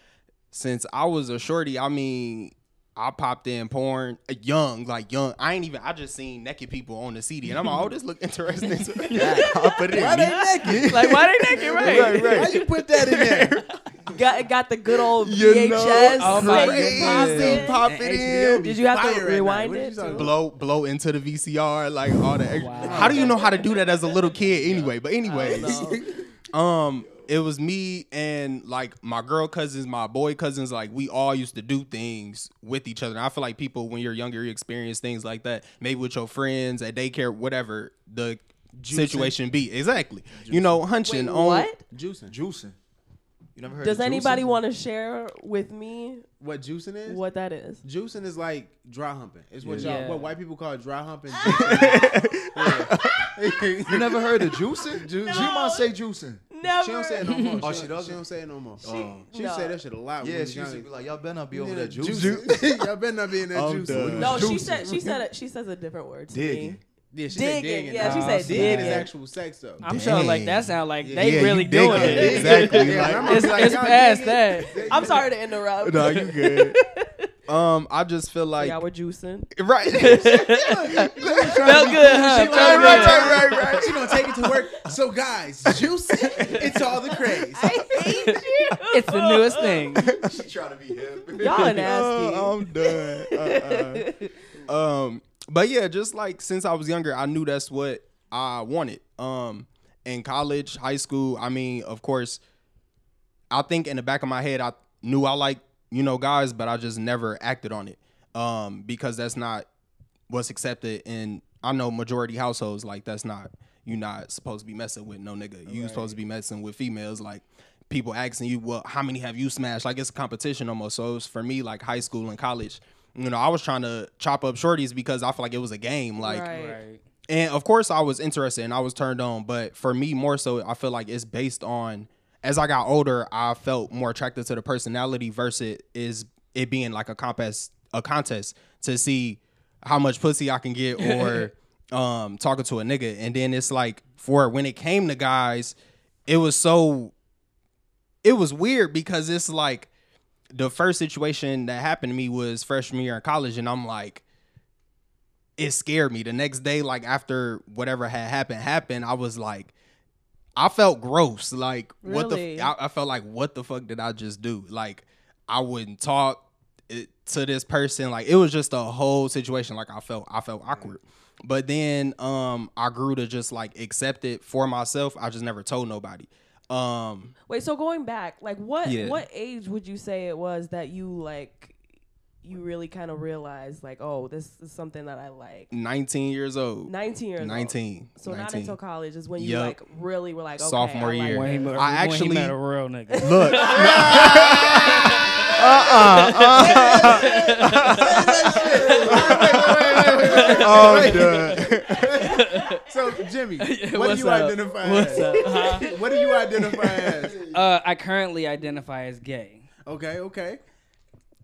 Since I was a shorty, I mean, I popped in porn uh, young, like young. I ain't even. I just seen naked people on the CD, and I'm like, oh, this look interesting. So (laughs) I put it in. Why they naked? (laughs) Like, why they naked? (laughs) Right. Right, right. Why you put that in there? Got got the good old You VHS. know, Oh my thing goodness. Pop it in. Did you have to fire at night. rewind What you it, talking too? blow blow into the VCR like all the extra. Wow. How do you know how to do that as a little kid anyway? But anyways, um, it was me and like my girl cousins, my boy cousins. Like we all used to do things with each other. And I feel like people when you're younger, you experience things like that. Maybe with your friends at daycare, whatever the situation be. Exactly. You know, hunching Wait, on what? Juicing. Juicing. You never heard Does of anybody want to share with me What juicing is? what that is? Juicing is like dry humping. It's what Yeah. y'all, what white people call dry humping. (laughs) You never heard of juicing? Ju- She might say juicing. Never. She don't say it no more. Oh, she, she don't, doesn't? she don't say it no more. Oh. She um, No. say that shit a lot. Yeah, she used to be like, "Y'all better not be over there juicing. (laughs) Y'all better not be in that I'm juice. No, she said she said (laughs) it, she says a different word to Digging. me. Yeah, she Digging. said digging. Yeah, she Nah, said digging is actual sex though. I'm sure like that sound like Yeah. they Yeah, really doing digging. it. Exactly. Yeah, (laughs) like- It's, like, it's past digging. that. (laughs) I'm sorry to interrupt. no, you good. (laughs) Um, I just feel like yeah, we're juicing. right. Felt good, huh? She Felt good. right, right, right, right. She gonna take it to work. So guys, juicing, it's all the craze. I hate you. It's the newest thing. she trying to be hip. Y'all nasty. Oh, I'm done. Uh-uh. um, but yeah, just like since I was younger, I knew that's what I wanted. Um, in college, high school, I mean, of course, I think in the back of my head, I knew I like you know guys, but I just never acted on it. Um, because that's not what's accepted in I know majority households. Like that's not you're not supposed to be messing with no nigga. You supposed to be messing with females. Like people asking you, well, how many have you smashed? Like it's a competition almost. So it was for me like high school and college. You know, I was trying to chop up shorties because I feel like it was a game. Like Right. Right. and of course, I was interested and I was turned on. But for me, more so, I feel like it's based on as I got older, I felt more attracted to the personality versus is it being like a contest, a contest to see how much pussy I can get or (laughs) um talking to a nigga. And then it's like for when it came to guys, it was so it was weird because it's like the first situation that happened to me was freshman year in college, and I'm like it scared me. The next day, like after whatever had happened happened, I was like, I felt gross. Like what the? Really? F- I, I felt like what the fuck did I just do? Like I wouldn't talk it, to this person. Like it was just a whole situation. Like I felt I felt awkward. But then um I grew to just like accept it for myself. I just never told nobody. Um Wait, so going back, like what Yeah. what age would you say it was that you like you really kind of realized like, oh, this is something that I like? 19 years old. 19 years old. 19. So not 19. until college is when you like really were like, okay, Sophomore I year. this. When he, met- I when actually- he met a real nigga. (laughs) Look. (laughs) Uh. Uh. (laughs) oh, dude. So Jimmy, (laughs) what do you up? identify What's as? up? Huh? (laughs) What do you identify as? Uh, I currently identify as gay. Okay, okay.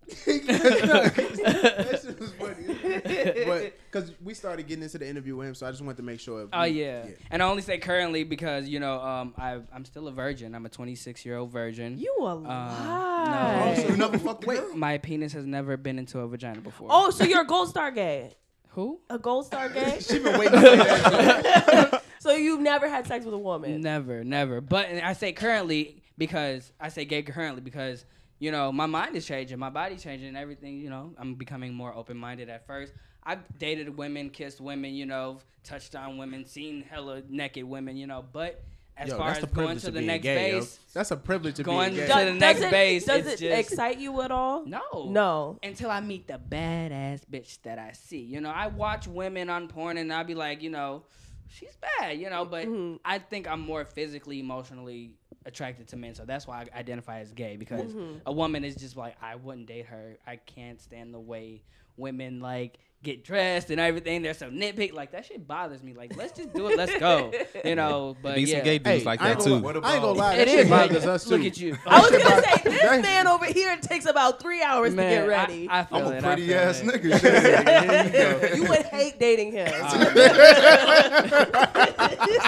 (laughs) that shit was funny. But because we started getting into the interview with him, so I just wanted to make sure. if Oh we- yeah. and I only say currently because you know um I I'm still a virgin. I'm a 26 year old virgin. You a Uh, lie. Oh, so you never fucked a girl? My penis has never been into a vagina before. Oh, so you're a gold star gay. Who? A gold star (laughs) gay? She been waiting to say that. (laughs) so you've never had sex with a woman? Never, never. But and I say currently because I say gay currently because you know my mind is changing, my body's changing, and everything. You know, I'm becoming more open minded. At first, I've dated women, kissed women, you know, touched on women, seen hella naked women, you know. But as Yo, far that's as the going privilege to of the next gay, yo. base, That's a privilege to be Going being gay. to the Does- next it, base, Does it just- excite you at all? no, No. until I meet the badass bitch that I see. You know, I watch women on porn and I'll be like, you know, she's bad, you know, but Mhm. I think I'm more physically, emotionally attracted to men. So that's why I identify as gay because Mhm. a woman is just like, I wouldn't date her. I can't stand the way women like get dressed and everything. They're so nitpick. Like that shit bothers me. Like, let's just do it. Let's go. You know, (laughs) but Be yeah. some gay dudes Hey, like I ain't that gonna- too. What I ain't gonna about- lie. It that shit bothers us too. Look at you. I was gonna say this man over here takes about three hours Man, to get ready. I, feel I'm it, a I pretty feel ass it. nigga. (laughs) You you would hate dating him. (laughs)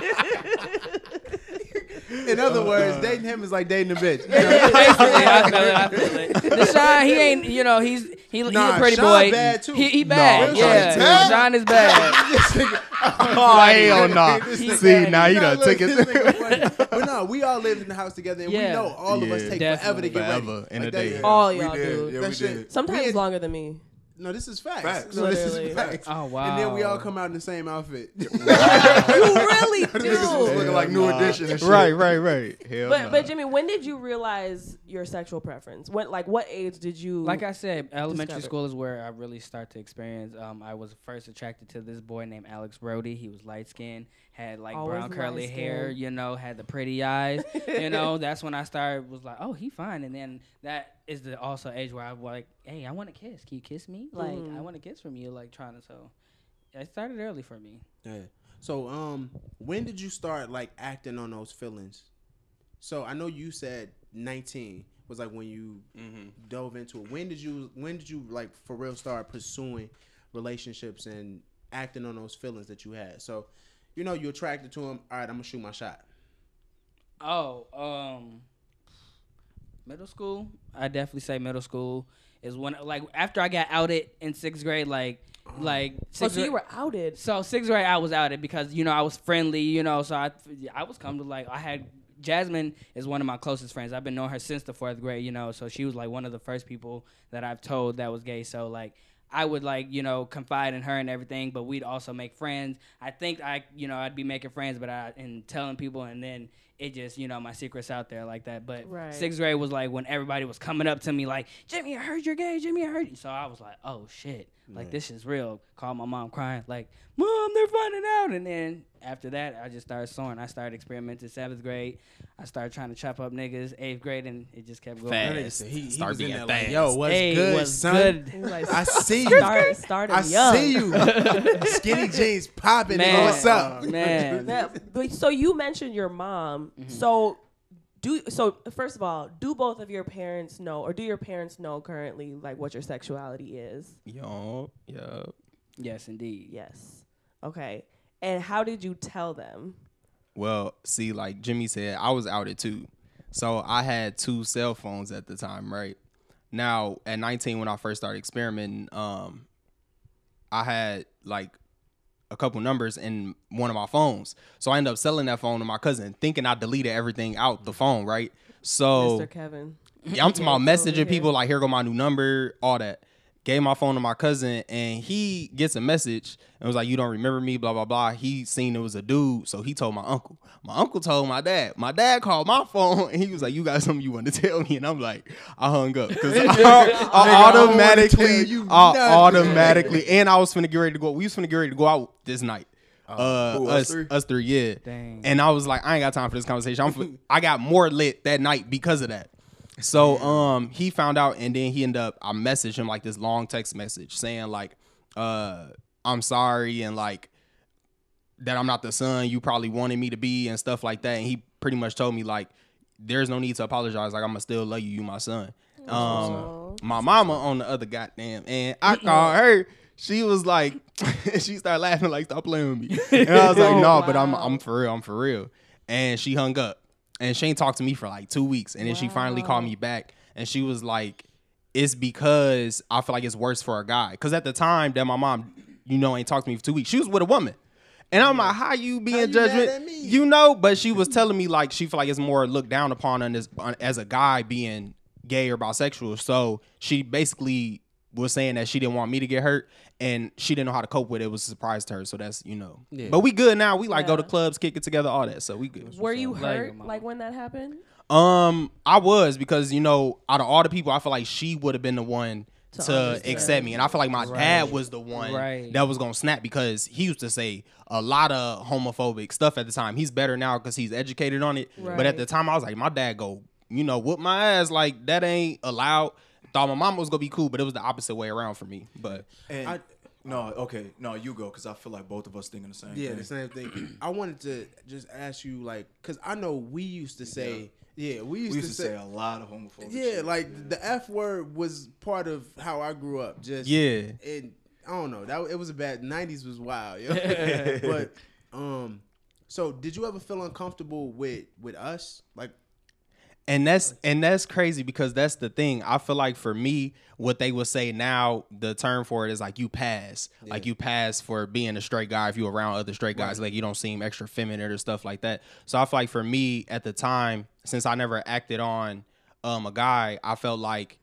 In other oh, words, dating him is like dating a bitch. I feel it. I. (laughs) Deshaun, he ain't. You know, he's he, he's Nah, a pretty Sean boy. bad, too. He, he bad. Sean yeah, is bad. Sean is bad. (laughs) (laughs) Oh hell no! He's See bad. now you Nah, done look, took it. But no, we all lived in the house together, and we know all of us Yeah, take forever to definitely. get ready. Forever in Like a day. All y'all do. That shit- Sometimes longer than me. No, this is facts. Facts. No, this is facts. Oh wow. And then we all come out in the same outfit. (laughs) (laughs) You really Niggas was do. looking like new Nah. edition and shit. Right, right, right. Hell But no. but Jimmy, when did you realize your sexual preference? When like what age did you? Like I said, elementary Discover. school is where I really start to experience. Um, I was first attracted to this boy named Alex Brody. He was light skinned, had like Always brown curly light-skinned. hair, you know, had the pretty eyes. you know, (laughs) that's when I started was like, oh, he fine. And then that is the also age where I was like, hey, I want to kiss. Can you kiss me? Like Mhm. I want to kiss from you. Like trying to so. It started early for me. Yeah. So, um, when did you start like acting on those feelings? So I know you said 19 was like when you dove into it. When did you when did you like for real start pursuing relationships and acting on those feelings that you had? So, you know, you're attracted to him. All right, I'm gonna shoot my shot. Oh, um, middle school. I definitely say middle school is when like after I got outed in sixth grade, like like oh, sixth so you were outed. So sixth grade, I was outed because you know I was friendly, you know. So I I was come to like I had Jasmine is one of my closest friends. I've been knowing her since the fourth grade, you know. So she was like one of the first people that I've told that was gay. So like I would like you know confide in her and everything, but we'd also make friends. I think I you know I'd be making friends, but I and telling people, and then it just you know my secrets out there like that. But Right. sixth grade was like when everybody was coming up to me like Jimmy, I heard you're gay. Jimmy, I heard you. So I was like, oh shit, like Yeah. this is real. Called my mom crying like, mom, they're finding out. And then after that, I just started soaring. I started experimenting seventh grade. I started trying to chop up niggas eighth grade, and it just kept going. Fast. He, he Start was in being there like. Yo, what's Hey, good, what's son? good? (laughs) Like, I see you. start, started I young. see you. (laughs) Skinny jeans popping. nigga. Man, What's up? man? Yeah, but so you mentioned your mom. Mm-hmm. So do so first of all, do both of your parents know or do your parents know currently like what your sexuality is? Yo, yeah. yes, indeed. Yes. Okay. And how did you tell them? Well, see, like Jimmy said, I was outed too. So I had two cell phones at the time, right? Now, at 19, when I first started experimenting, um, I had like a couple numbers in one of my phones. So I ended up selling that phone to my cousin, thinking I deleted everything out the phone, right? So Mr. Kevin. yeah, I'm talking about (laughs) messaging people like, here go my new number, all that. Gave my phone to my cousin, and he gets a message and was like, "You don't remember me?" Blah blah blah. He seen it was a dude, so he told my uncle. My uncle told my dad. My dad called my (laughs) phone, and he was like, "You got something you want to (laughs) tell me?" And I'm like, I hung up because (laughs) I, I Nigga, I automatically, I automatically, and I was finna get ready to go. We was finna get ready to go out this night. Uh, who, us, us three? us three, yeah. Dang. And I was like, I ain't got time for this conversation. I'm, f- I got more lit that night because of that. So um he found out and then he ended up I messaged him like this long text message saying like uh I'm sorry and like that I'm not the son you probably wanted me to be and stuff like that and he pretty much told me like there's no need to apologize like I'm gonna still love you you my son. Um Aw. my mama on the other goddamn and I called (laughs) her she was like, (laughs) she started laughing like, "Stop playing with me." And I was like, (laughs) Oh, "No, but I'm. I'm for real. I'm for real." And she hung up, and she ain't talked to me for like two weeks, and then she finally called me back, and she was like, "It's because I feel like it's worse for a guy." Because at the time that my mom, you know, ain't talked to me for two weeks, she was with a woman. And I'm like, how you being you mad judgment? You know, but she was telling me like she feel like it's more looked down upon as as a guy being gay or bisexual. So she basically was saying that she didn't want me to get hurt and she didn't know how to cope with it. It was a surprise to her. So that's you know. Yeah. But we good now. We like go to clubs, kick it together, all that. So we good. Were you hurt your mama. like when that happened? Um, I was because you know, out of all the people, I feel like she would have been the one To to, accept me, and I feel like my dad was the one Right. that was gonna snap because he used to say a lot of homophobic stuff at the time. He's better now because he's educated on it, but at the time, I was like, my dad go, you know, whoop my ass like that ain't allowed. Thought my mom was gonna be cool, but it was the opposite way around for me. But And I- no, okay, no, you go because I feel like both of us thinking the same Yeah, thing. the same thing. (clears throat) I wanted to just ask you, like, because I know we used to say, yeah, we used, we used to, to say a lot of homophobic. yeah, shit. like the F word was part of how I grew up. Just Yeah. and I don't know that it was a bad. '90s was wild, yo. (laughs) but um, so did you ever feel uncomfortable with with us? Like, and that's and that's crazy because that's the thing. I feel like for me, what they would say now, the term for it is like you pass, like you pass for being a straight guy if you around other straight guys, like you don't seem extra feminine or stuff like that. So I feel like for me at the time, since I never acted on um a guy, I felt like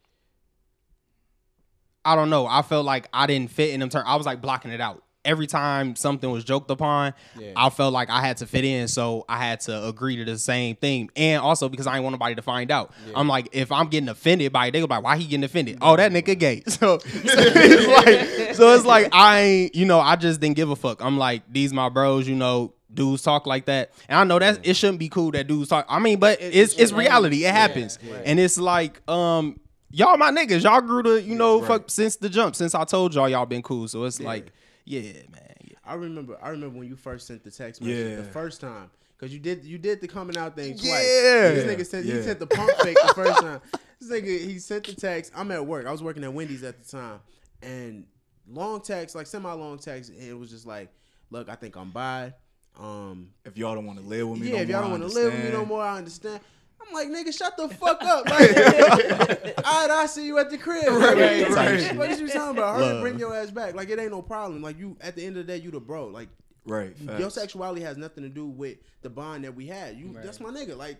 I don't know. I felt like I didn't fit in them terms. I was like blocking it out. Every time something was joked upon, Yeah. I felt like I had to fit in, so I had to agree to the same thing. And also because I didn't want nobody to find out. I'm like, if I'm getting offended by it, they go like, why he getting offended? Oh, that nigga gay. (laughs) So, so it's (laughs) like, so it's like I you know, I just didn't give a fuck. I'm like, these my bros, you know, dudes talk like that, and I know that it shouldn't be cool that dudes talk. I mean, but it's it's reality. It happens, and it's like, um. Y'all my niggas. Y'all grew to, you know, fuck since the jump. Since I told y'all y'all been cool. So it's like, yeah, man. Yeah. I remember, I remember when you first sent the text message Yeah. the first time. Cause you did you did the coming out thing twice. Yeah. This nigga sent he sent the pump fake the first time. This nigga he sent the text. I'm at work. I was working at Wendy's at the time. And long text, like semi long text, and it was just like, look, I think I'm bi. Um if y'all don't want to live with me, yeah, no if y'all don't want to live with me no more, I understand. I'm like, nigga, shut the fuck up. Like, (laughs) all right, I see you at the crib. Right, Like, right. What is you talking about? Hurry, bring your ass back. Like, it ain't no problem. Like, you at the end of the day, you the bro. Like, Right, your sexuality has nothing to do with the bond that we had. You, that's my nigga. Like,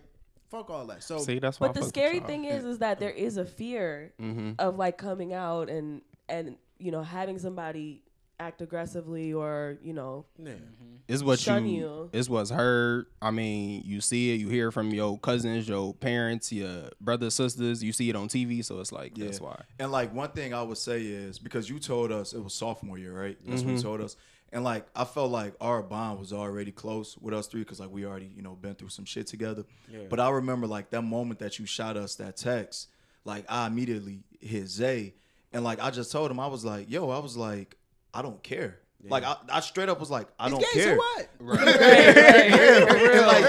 fuck all that. So, See, that's why. But the scary thing is, is that there is a fear Mm-hmm. of like coming out and and you know having somebody act aggressively or you know yeah. It's what shun you, you. It's what's heard. I mean, you see it. You hear it from your cousins, your parents, your brothers, sisters. You see it on TV, so it's like that's why. And like one thing I would say is because you told us it was sophomore year, right? That's Mm-hmm. what you told us. And like I felt like our bond was already close with us three because like we already you know been through some shit together. But I remember like that moment that you shot us that text, like I immediately hit Zay, and like I just told him I was like, yo, I was like, I don't care. Like I, I straight up was like, I don't Gay, care. so what? (laughs) and like,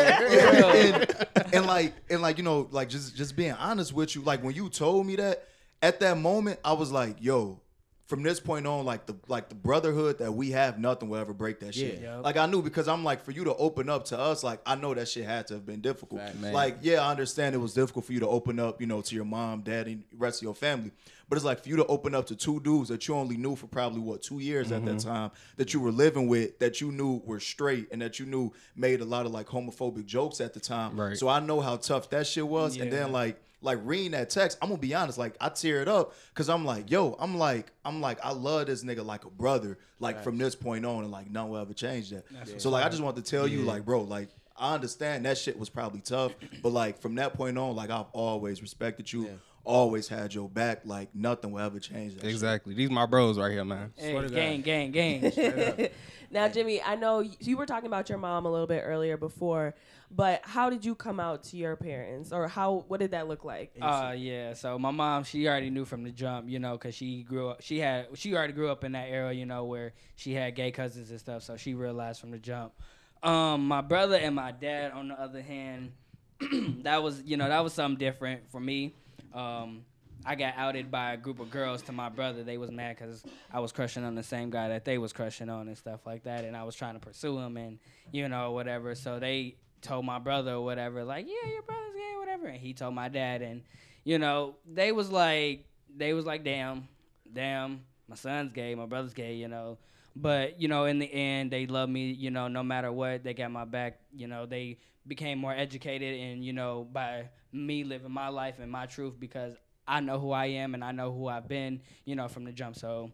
and, and like, and like, you know, like just just being honest with you, like when you told me that, at that moment, I was like, yo, from this point on, like the like the brotherhood that we have, nothing will ever break that shit. Yeah. Yup. Like I knew because I'm like, for you to open up to us, like I know that shit had to have been difficult. Man. Like, yeah, I understand it was difficult for you to open up, you know, to your mom, dad, and rest of your family. But it's like for you to open up to two dudes that you only knew for probably what two years at Mm-hmm. that time that you were living with, that you knew were straight, and that you knew made a lot of like homophobic jokes at the time. Right. So I know how tough that shit was. And then like like reading that text, I'm gonna be honest, like I tear it up because I'm like, yo, I'm like, I'm like, I love this nigga like a brother, like from this point on, and like none will ever change that. So like I just want to tell you, like, bro, like I understand that shit was probably tough, but like from that point on, like I've always respected you, always had your back, like nothing will ever change that. shit. Exactly. These my bros right here, man. Hey, Swear to gang, gang, gang. (laughs) (laughs) now Jimmy, I know you, you were talking about your mom a little bit earlier before, but how did you come out to your parents, or how what did that look like? Uh, yeah. So my mom, she already knew from the jump, you know, because she grew up. She had, she already grew up in that era, you know, where she had gay cousins and stuff. So she realized from the jump. Um, my brother and my dad, on the other hand, (clears throat) that was, you know, that was something different for me. Um, I got outed by a group of girls to my brother. They was mad because I was crushing on the same guy that they was crushing on and stuff like that, and I was trying to pursue him and you know whatever. So they told my brother or whatever, like, yeah, your brother's gay, whatever, and he told my dad, and you know they was like, they was like, damn, damn, my son's gay, my brother's gay, you know. But you know, in the end, they love me. You know, no matter what, they got my back. You know, they became more educated, and you know, by me living my life and my truth, because I know who I am and I know who I've been. You know, from the jump. So,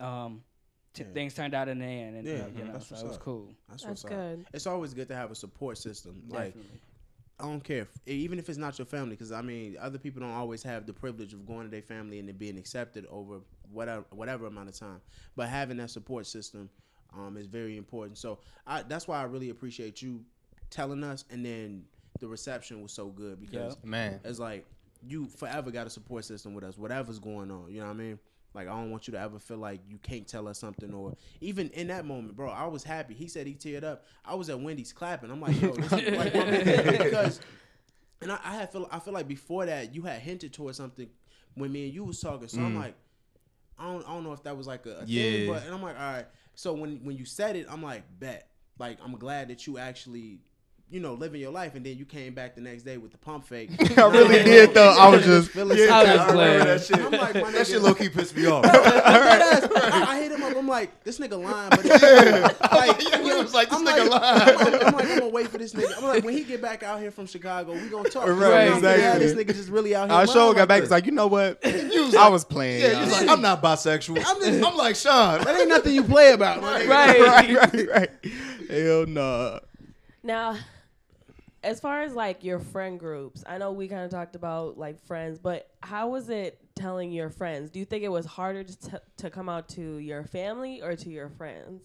um, t- Yeah. things turned out in the end, and Yeah, uh, you know, that's so it was up. cool. That's, That's what's up. good. It's always good to have a support system. Like I don't care, if, even if it's not your family, because I mean, other people don't always have the privilege of going to their family and it being accepted over whatever whatever amount of time. But having that support system um, is very important. So I, that's why I really appreciate you telling us, and then the reception was so good because Man. it's like you forever got a support system with us, whatever's going on. You know what I mean? Like I don't want you to ever feel like you can't tell us something, or even in that moment, bro. I was happy. He said he teared up. I was at Wendy's clapping. I'm like, yo, this is like (laughs) because, and I, I had feel I feel like before that you had hinted towards something when me and you was talking. So I'm mm. like, I don't I don't know if that was like a, a thing, but and I'm like, all right. So when when you said it, I'm like, bet. Like I'm glad that you actually. You know, living your life, and then you came back the next day with the pump fake. (laughs) I really (laughs) did though. I was just feeling Yeah, I was playing that shit. I'm like, my that shit low key pissed me off. (laughs) I, I hit him up. I'm like, this nigga lying, but it's like, Yeah, he was like, this I'm nigga like, lying. I'm, I'm like, I'm gonna wait for this nigga. I'm like, when he get back out here from Chicago, we gonna talk. Right, Yeah, exactly. this nigga just really out here. I sure lying got back. this. It's like you know what? I was playing. Yeah, y'all. he's like, I'm not bisexual. I'm, just, I'm like Sean. that ain't nothing you play about. Right. right, right, right. Hell no. Now, as far as like your friend groups, I know we kind of talked about like friends, but how was it telling your friends? Do you think it was harder to, t- to come out to your family or to your friends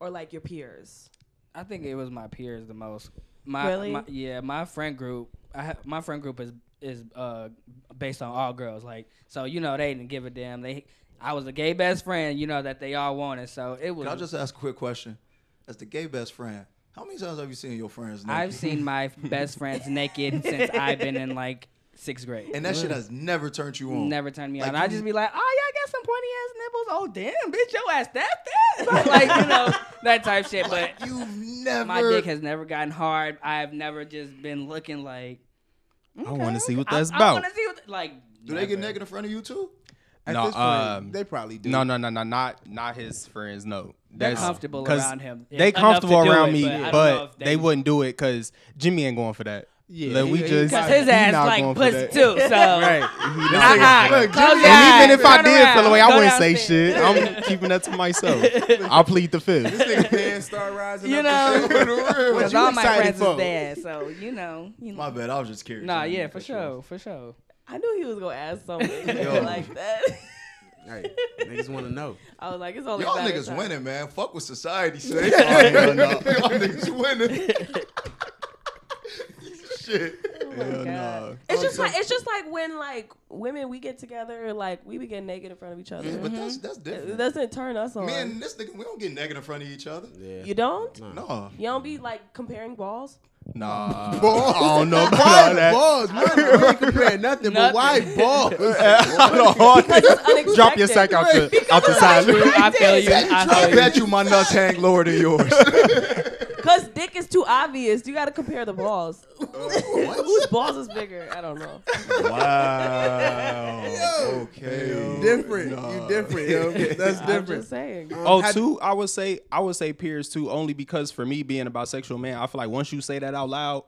or like your peers? I think it was my peers the most. My, Really? my yeah, my friend group. I ha- my friend group is is uh based on all girls. Like so, you know, they didn't give a damn. They I was a gay best friend, you know, that they all wanted. So it was. Can I just ask a quick question? As the gay best friend, how many times have you seen your friends naked? I've seen my best friends (laughs) naked since I've been in like sixth grade. and that shit has never turned you on. Never turned me Like on. I just be like, oh yeah, I got some pointy ass nipples. Oh damn, bitch, your ass that fat. (laughs) (laughs) like you know that type shit. But You've never. my dick has never gotten hard. I've never just been looking like. I wanna see what I- that's I, about. want to see what like. Do they get naked in front of you too? At No, this point, um, they probably do. No, no, no, no, not not his friends. No, They're That's- comfortable 'cause around him. They comfortable around it, me, but I don't know but if they, wouldn't do it because Jimmy ain't going for that. Yeah, Like, we he- he just Cause his ass not like going for pussy that. too. (laughs) So Right. He not Uh-uh. going for that. And even eyes, if I did around, feel away, I go wouldn't say shit. I'm (laughs) keeping that to myself. I'll plead the fifth. This nigga pants start rising. You know, and (laughs) because all my friends for? is there. So you know, you know. My bad. I was just curious. Nah, yeah, for cut you off. sure, for sure. I knew he was going to ask something like that. Hey, niggas want to know. (laughs) I was like, it's only Y'all a matter of niggas time. winning, man. Fuck what society (laughs) say. Oh, Y'all niggas winning. (laughs) Shit. Oh Hell no. It's Oh, just like it's just like when like women we get together like we be getting naked in front of each other. But that's mm-hmm. that's It different. doesn't turn us on. Me and this nigga, we don't get naked in front of each other. Yeah. you don't? No. You don't be like comparing balls? Nah, (laughs) Balls. I don't know about Why all that. balls? Man, I ain't comparing (laughs) nothing, but why balls? (laughs) unexpected. Drop your sack out the out the side. I feel you. I I feel you. bet you my nuts hang lower than yours. Because dick is too obvious. You got to compare the balls. (laughs) Whose balls is bigger? I don't know. wow. Okay. different. You different. Yo. (laughs) That's I'm different. just saying. Um, oh, Had- two. I would say I would say peers too, only because for me being a bisexual man, I feel like once you say that out loud,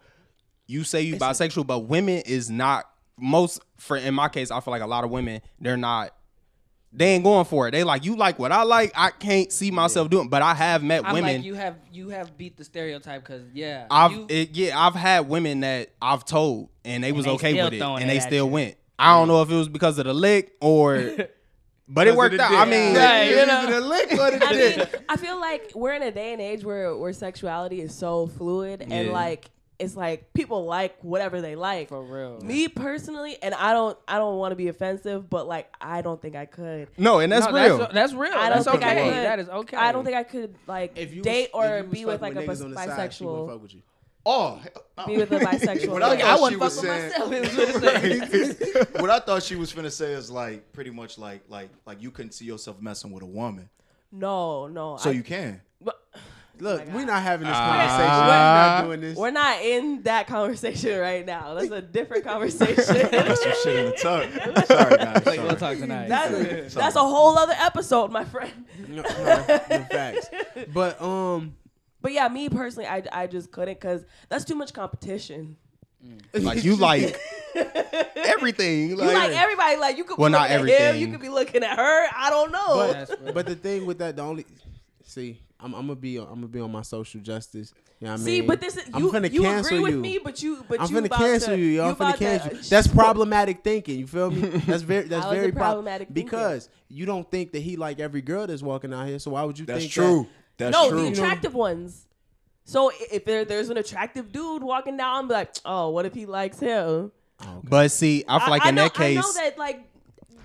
you say you bisexual, but women is not most. For in my case, I feel like a lot of women they're not. They ain't going for it. They like you like what I like. I can't see myself doing. But I have met I'm women. like you have you have beat the stereotype because yeah, I've you, it, yeah, I've had women that I've told and they was they okay with it, and they still you. went. I don't know if it was because of the lick or, (laughs) but it worked the out. I mean, Right, you know. the lick or the I dick. mean, I feel like we're in a day and age where where sexuality is so fluid and Yeah. like it's like people like whatever they like. for real. Me personally, and I don't I don't want to be offensive, but like I don't think I could. no, and that's No, real. That's, that's real. I don't that's think I okay. could. That is okay. I don't think I could like If you date was, or if you be with fucking like a bis- on side, bisexual. fuck with you. Oh, hell Be with a uh. (laughs) bisexual What I man. I thought she wasn't was fucking saying. myself. (laughs) What it (laughs) what I thought she was finna say is like pretty much like like like you couldn't see yourself messing with a woman, No, no. so I- you can. but- Look, we're not having this Ah. conversation. we're not doing this. We're not in that conversation right now. That's a different (laughs) conversation. That's some shit in the tuck. (laughs) Sorry guys. Sorry. We'll talk tonight. That's, that's a whole other episode, my friend. no, no, no facts. (laughs) But um, But yeah, me personally, I, I just couldn't because that's too much competition. Like you like everything. You Like, like everybody, like you could Well, be not everything. at him, you could be looking at her. I don't know. But but the thing with that, the only see, I'm, I'm gonna be I'm gonna be on my social justice. You know what I See, mean? but this is I'm you. finna you cancel agree with you. me, but you, but I'm you finna about cancel to, you, yo. I'm about finna cancel. to- you. (laughs) That's problematic thinking. You feel me? (laughs) That's very that's How is very prob- problematic thinking? because you don't think that he like every girl that's walking out here. So why would you think That's think true. That's true. no, true. the attractive ones. So if there, there's an attractive dude walking down, I'm like, oh, what if he likes him? But see, I feel like in know, that case, I know that like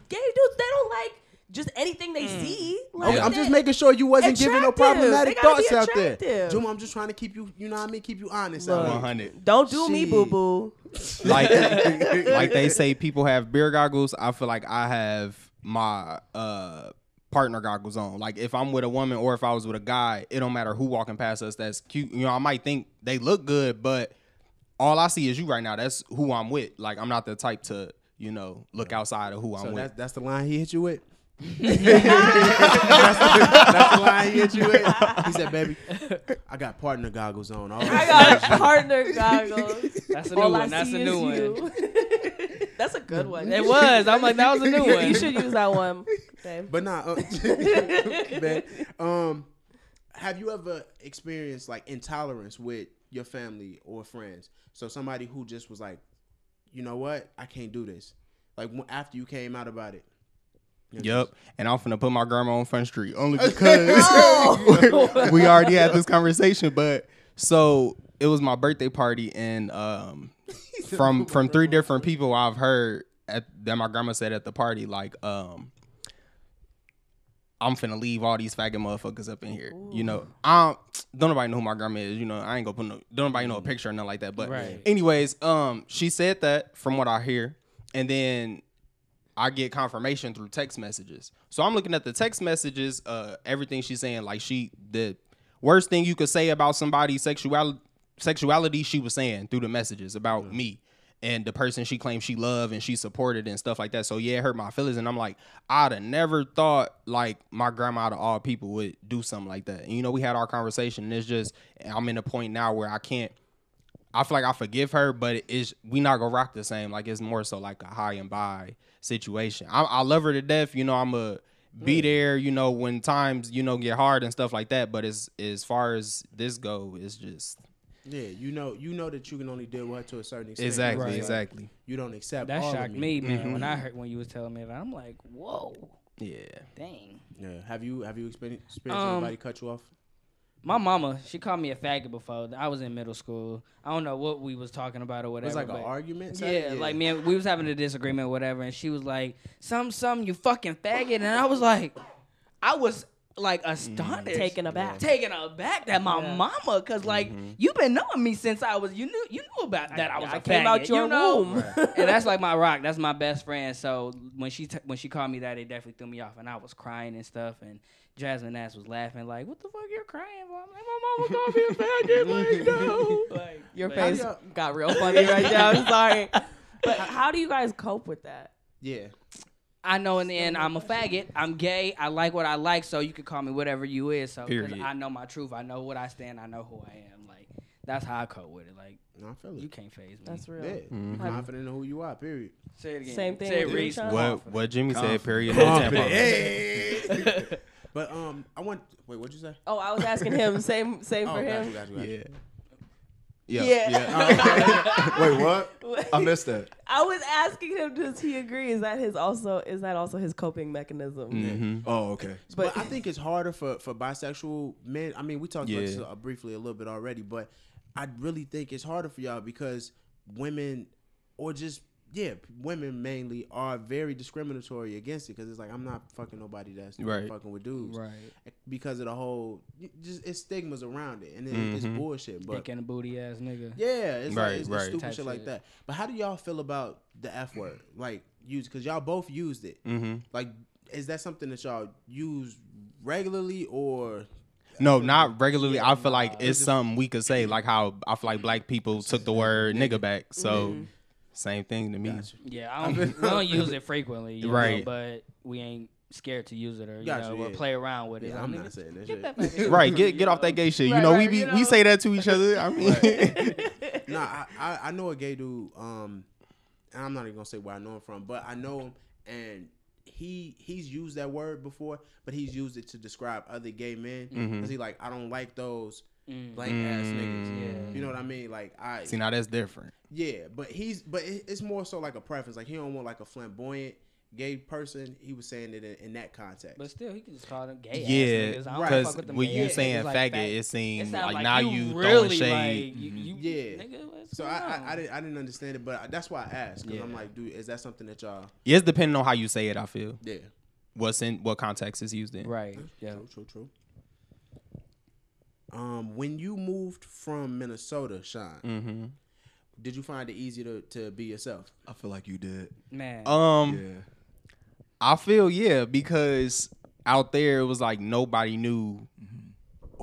gay dudes, they don't like just anything they see. Like Okay, I'm just making sure you wasn't giving no problematic They gotta be thoughts out there. attractive. Juma, I'm just trying to keep you, you know what I mean, keep you honest. Look. 100. Don't do me, boo boo. (laughs) like like they say people have beer goggles i feel like i have my uh partner goggles on like if i'm with a woman or if i was with a guy it don't matter who walking past us that's cute you know i might think they look good but all i see is you right now that's who i'm with like i'm not the type to you know look outside of who i'm So with that's that's the line he hit you with. That's, the, that's the line he hit you with. He said, "Baby, I got partner goggles on." All I got partner goggles. That's a new All I one. That's a new one. (laughs) That's a good one. It was. I'm like, that was a new one. You should use that one. babe. But nah, uh, (laughs) man, um, have you ever experienced like intolerance with your family or friends? So somebody who just was like, you know what, I can't do this. Like after you came out about it. Yep, and I'm finna put my grandma on Front Street only (laughs) because (laughs) we already had this conversation. But so it was my birthday party, and um, (laughs) from from three different people I've heard at, that my grandma said at the party, like, um, I'm finna leave all these faggot motherfuckers up in here. You know, I don't, don't nobody know who my grandma is. You know, I ain't gonna put no, don't nobody know a picture or nothing like that. But Right. anyways, um, she said that from what I hear, and then I get confirmation through text messages. So I'm looking at the text messages, uh, everything she's saying. Like she, the worst thing you could say about somebody's sexuality, sexuality, she was saying through the messages about me and the person she claimed she loved and she supported and stuff like that. So yeah, it hurt my feelings. And I'm like, I'd have never thought like my grandma out of all people would do something like that. And you know, we had our conversation. And it's just I'm in a point now where I can't. I feel like I forgive her, but it's we not gonna rock the same. Like it's more so like a hi and bye situation. I, I love her to death. You know, I'm a be there. You know, when times you know get hard and stuff like that. But as as far as this go, it's just Yeah, you know, you know that you can only deal with her to a certain extent. exactly Right. exactly. You don't accept That all of shocked me, man. Mm-hmm. When I heard when you was telling me that, I'm like, whoa, Yeah. dang. Yeah. Have you have you experienced, experienced Um, anybody cut you off? My mama, she called me a faggot before. I was in middle school. I don't know what we was talking about or whatever. It was like an argument. Yeah, type? like man, we was having a disagreement, or whatever, and she was like, "Some, some, you fucking faggot," and I was like, I was like mm-hmm. astonished, Taken aback. taken aback that my Yeah. mama, cause like mm-hmm. you've been knowing me since I was, you knew, you knew about that I, was I a came faggot, out your you know? womb. (laughs) and that's like my rock. That's my best friend. So when she t- when she called me that, it definitely threw me off, and I was crying and stuff, and. Jasmine Ass was laughing like, "What the fuck you're crying for?" I'm like, "My mama called me a faggot." Like, (laughs) no. Like, (laughs) Your but- face got real funny right now. I'm sorry. (laughs) But how do you guys cope with that? yeah. I know in the end I'm a faggot. I'm gay. I like what I like, so you can call me whatever you is. So 'cause Period. I know my truth. I know what I stand. I know who I am. Like that's how I cope with it. Like No, I feel you it. can't phase me. That's real. Yeah. Mm-hmm. Confident in who you are. Period. Say it again. Same thing Say it Reese. What what Jimmy said? Period. Confident. Tampon. But um, I want. Wait, what'd you say? Oh, I was asking him. (laughs) Same, same Oh, for got him. you, got you, got you. Yeah. Yeah. Yeah. (laughs) Wait, what? I missed that. I was asking him, does he agree? Is that his also? Is that also his coping mechanism? Mm-hmm. Oh, okay. But, I think it's harder for for bisexual men. I mean, we talked about this uh, briefly a little bit already, but I really think it's harder for y'all because women, or just yeah, women mainly are very discriminatory against it because it's like I'm not fucking nobody that's Right. fucking with dudes Right. because of the whole just it's stigmas around it and it, it's Mhm. bullshit. But Dick and a booty ass nigga. yeah, it's Right, like it's, it's right. stupid Type shit like that. But how do y'all feel about the F word? Like use because y'all both used it. Mm-hmm. Like, is that something that y'all use regularly or? No, not regularly. Yeah, I feel like nah, it's something we could say, like how I feel like black people took the word nigga back. So Mhm. Same thing to me. Gotcha. Yeah, I (laughs) don't, I don't use it frequently, you Right. know, but we ain't scared to use it or you Gotcha, know or play around with it. Yeah, Like, I'm not saying that get shit. that. (laughs) Right, get get off that gay shit. You Right, know, we be you we say that to each other. I mean, (laughs) no, I, I I know a gay dude. Um, and I'm not even gonna say where I know him from, but I know him, and he he's used that word before, but he's used it to describe other gay men. Mhm. Cause he like I don't like those Mm. blank ass niggas. Mm. You know what I mean? Like I see now that's different. yeah, but he's but it's more so like a preference. Like he don't want like a flamboyant gay person. He was saying it in, in that context. But still, he can just call them gay Yeah, ass niggas. I don't Right. because when you ass saying niggas, like, faggot, fag- it seems sound like, now you, you throwing really shade. like you, you Yeah. Nigga, what's so I, I I didn't I didn't understand it, but that's why I asked because I'm like, dude, is that something that y'all? Yeah, it's depending on how you say it. I feel Yeah, what's in what context is used in. Right. Yeah. true, true, true. Um, when you moved from Minnesota, Sean, Mm-hmm. did you find it easy to, to be yourself? I feel like you did. Man. Um, yeah. I feel yeah because out there it was like nobody knew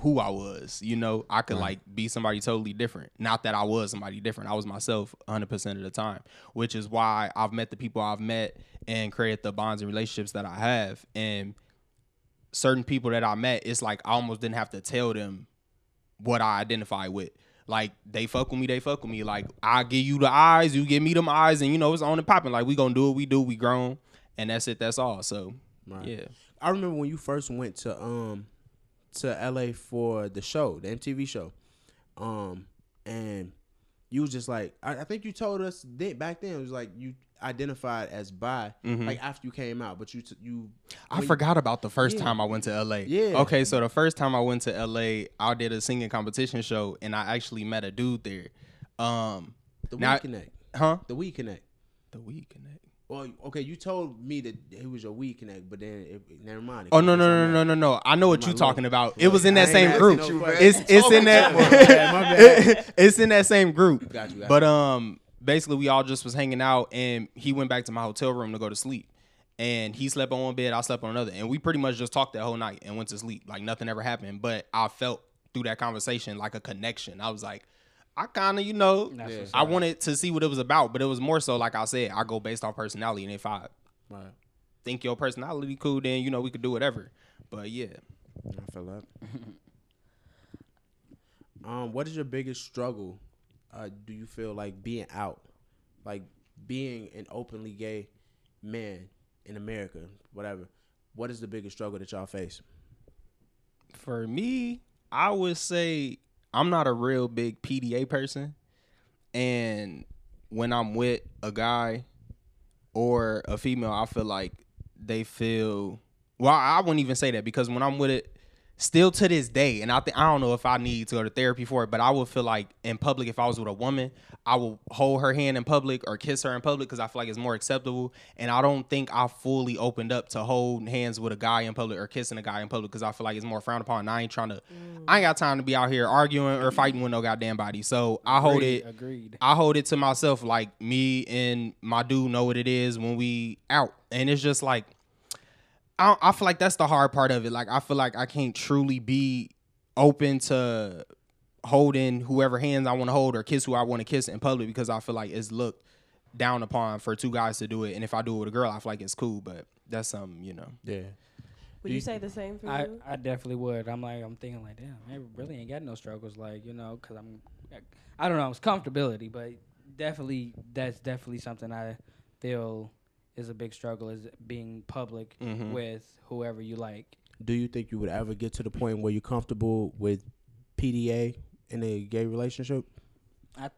who I was. You know, I could like be somebody totally different. Not that I was somebody different. I was myself 100% of the time, which is why I've met the people I've met and created the bonds and relationships that I have. And certain people that I met, it's like I almost didn't have to tell them what I identify with. Like they fuck with me, they fuck with me. Like I give you the eyes, you give me them eyes, and you know it's on and popping. Like we gonna do what we do, we grown, and that's it. That's all. So Right. yeah, I remember when you first went to um to LA for the show, the MTV show, um, and you was just like, I, I think you told us that back then it was like you identified as bi, like after you came out, but you t- you. I when- forgot about the first Yeah. time I went to LA. Yeah. Okay, so the first time I went to LA, I did a singing competition show, and I actually met a dude there. Um, the now- We Connect, huh? the We Connect. The We Connect. Well, okay, you told me that he was your We Connect, but then it, never mind. It Oh could've no no no no no no! I know what you're lord. talking about. It was in that same group. no. (laughs) It's it's in (laughs) My bad, my (laughs) that. it's in that same group. Got you, got But you. um, basically we all just was hanging out, and he went back to my hotel room to go to sleep. And he slept on one bed, I slept on another, and we pretty much just talked that whole night and went to sleep. Like nothing ever happened. But I felt through that conversation like a connection. I was like, I kind of, you know, That's what's I wanted to see what it was about, but it was more so like I said, I go based off personality, and if I Right. think your personality cool, then you know we could do whatever. But yeah, I feel that. (laughs) um, what is your biggest struggle? Uh, do you feel like being out, like being an openly gay man in America, whatever? What is the biggest struggle that y'all face? for me, I would say I'm not a real big PDA person, and when I'm with a guy or a female, I feel like they feel. Well, I wouldn't even say that because when I'm with it, still to this day, and I think I don't know if I need to go to therapy for it, but I would feel like in public, if I was with a woman, I will hold her hand in public or kiss her in public because I feel like it's more acceptable. And I don't think I fully opened up to hold hands with a guy in public or kissing a guy in public because I feel like it's more frowned upon. And I ain't trying to, I ain't got time to be out here arguing or fighting with no goddamn body. So I hold Agreed, it. Agreed. I hold it to myself. Like me and my dude know what it is when we out, and it's just like I, I feel like that's the hard part of it. Like I feel like I can't truly be open to holding whoever hands I want to hold or kiss who I want to kiss in public because I feel like it's looked down upon for two guys to do it, and if I do it with a girl, I feel like it's cool. But that's something you know. Yeah. Would Do you you- say the same for I, you? I definitely would. I'm like, I'm thinking like, damn, I really ain't got no struggles, like you know, because I'm, I don't know, it's comfortability, but definitely that's definitely something I feel is a big struggle is being public Mhm. with whoever you like. Do you think you would ever get to the point where you're comfortable with PDA in a gay relationship? I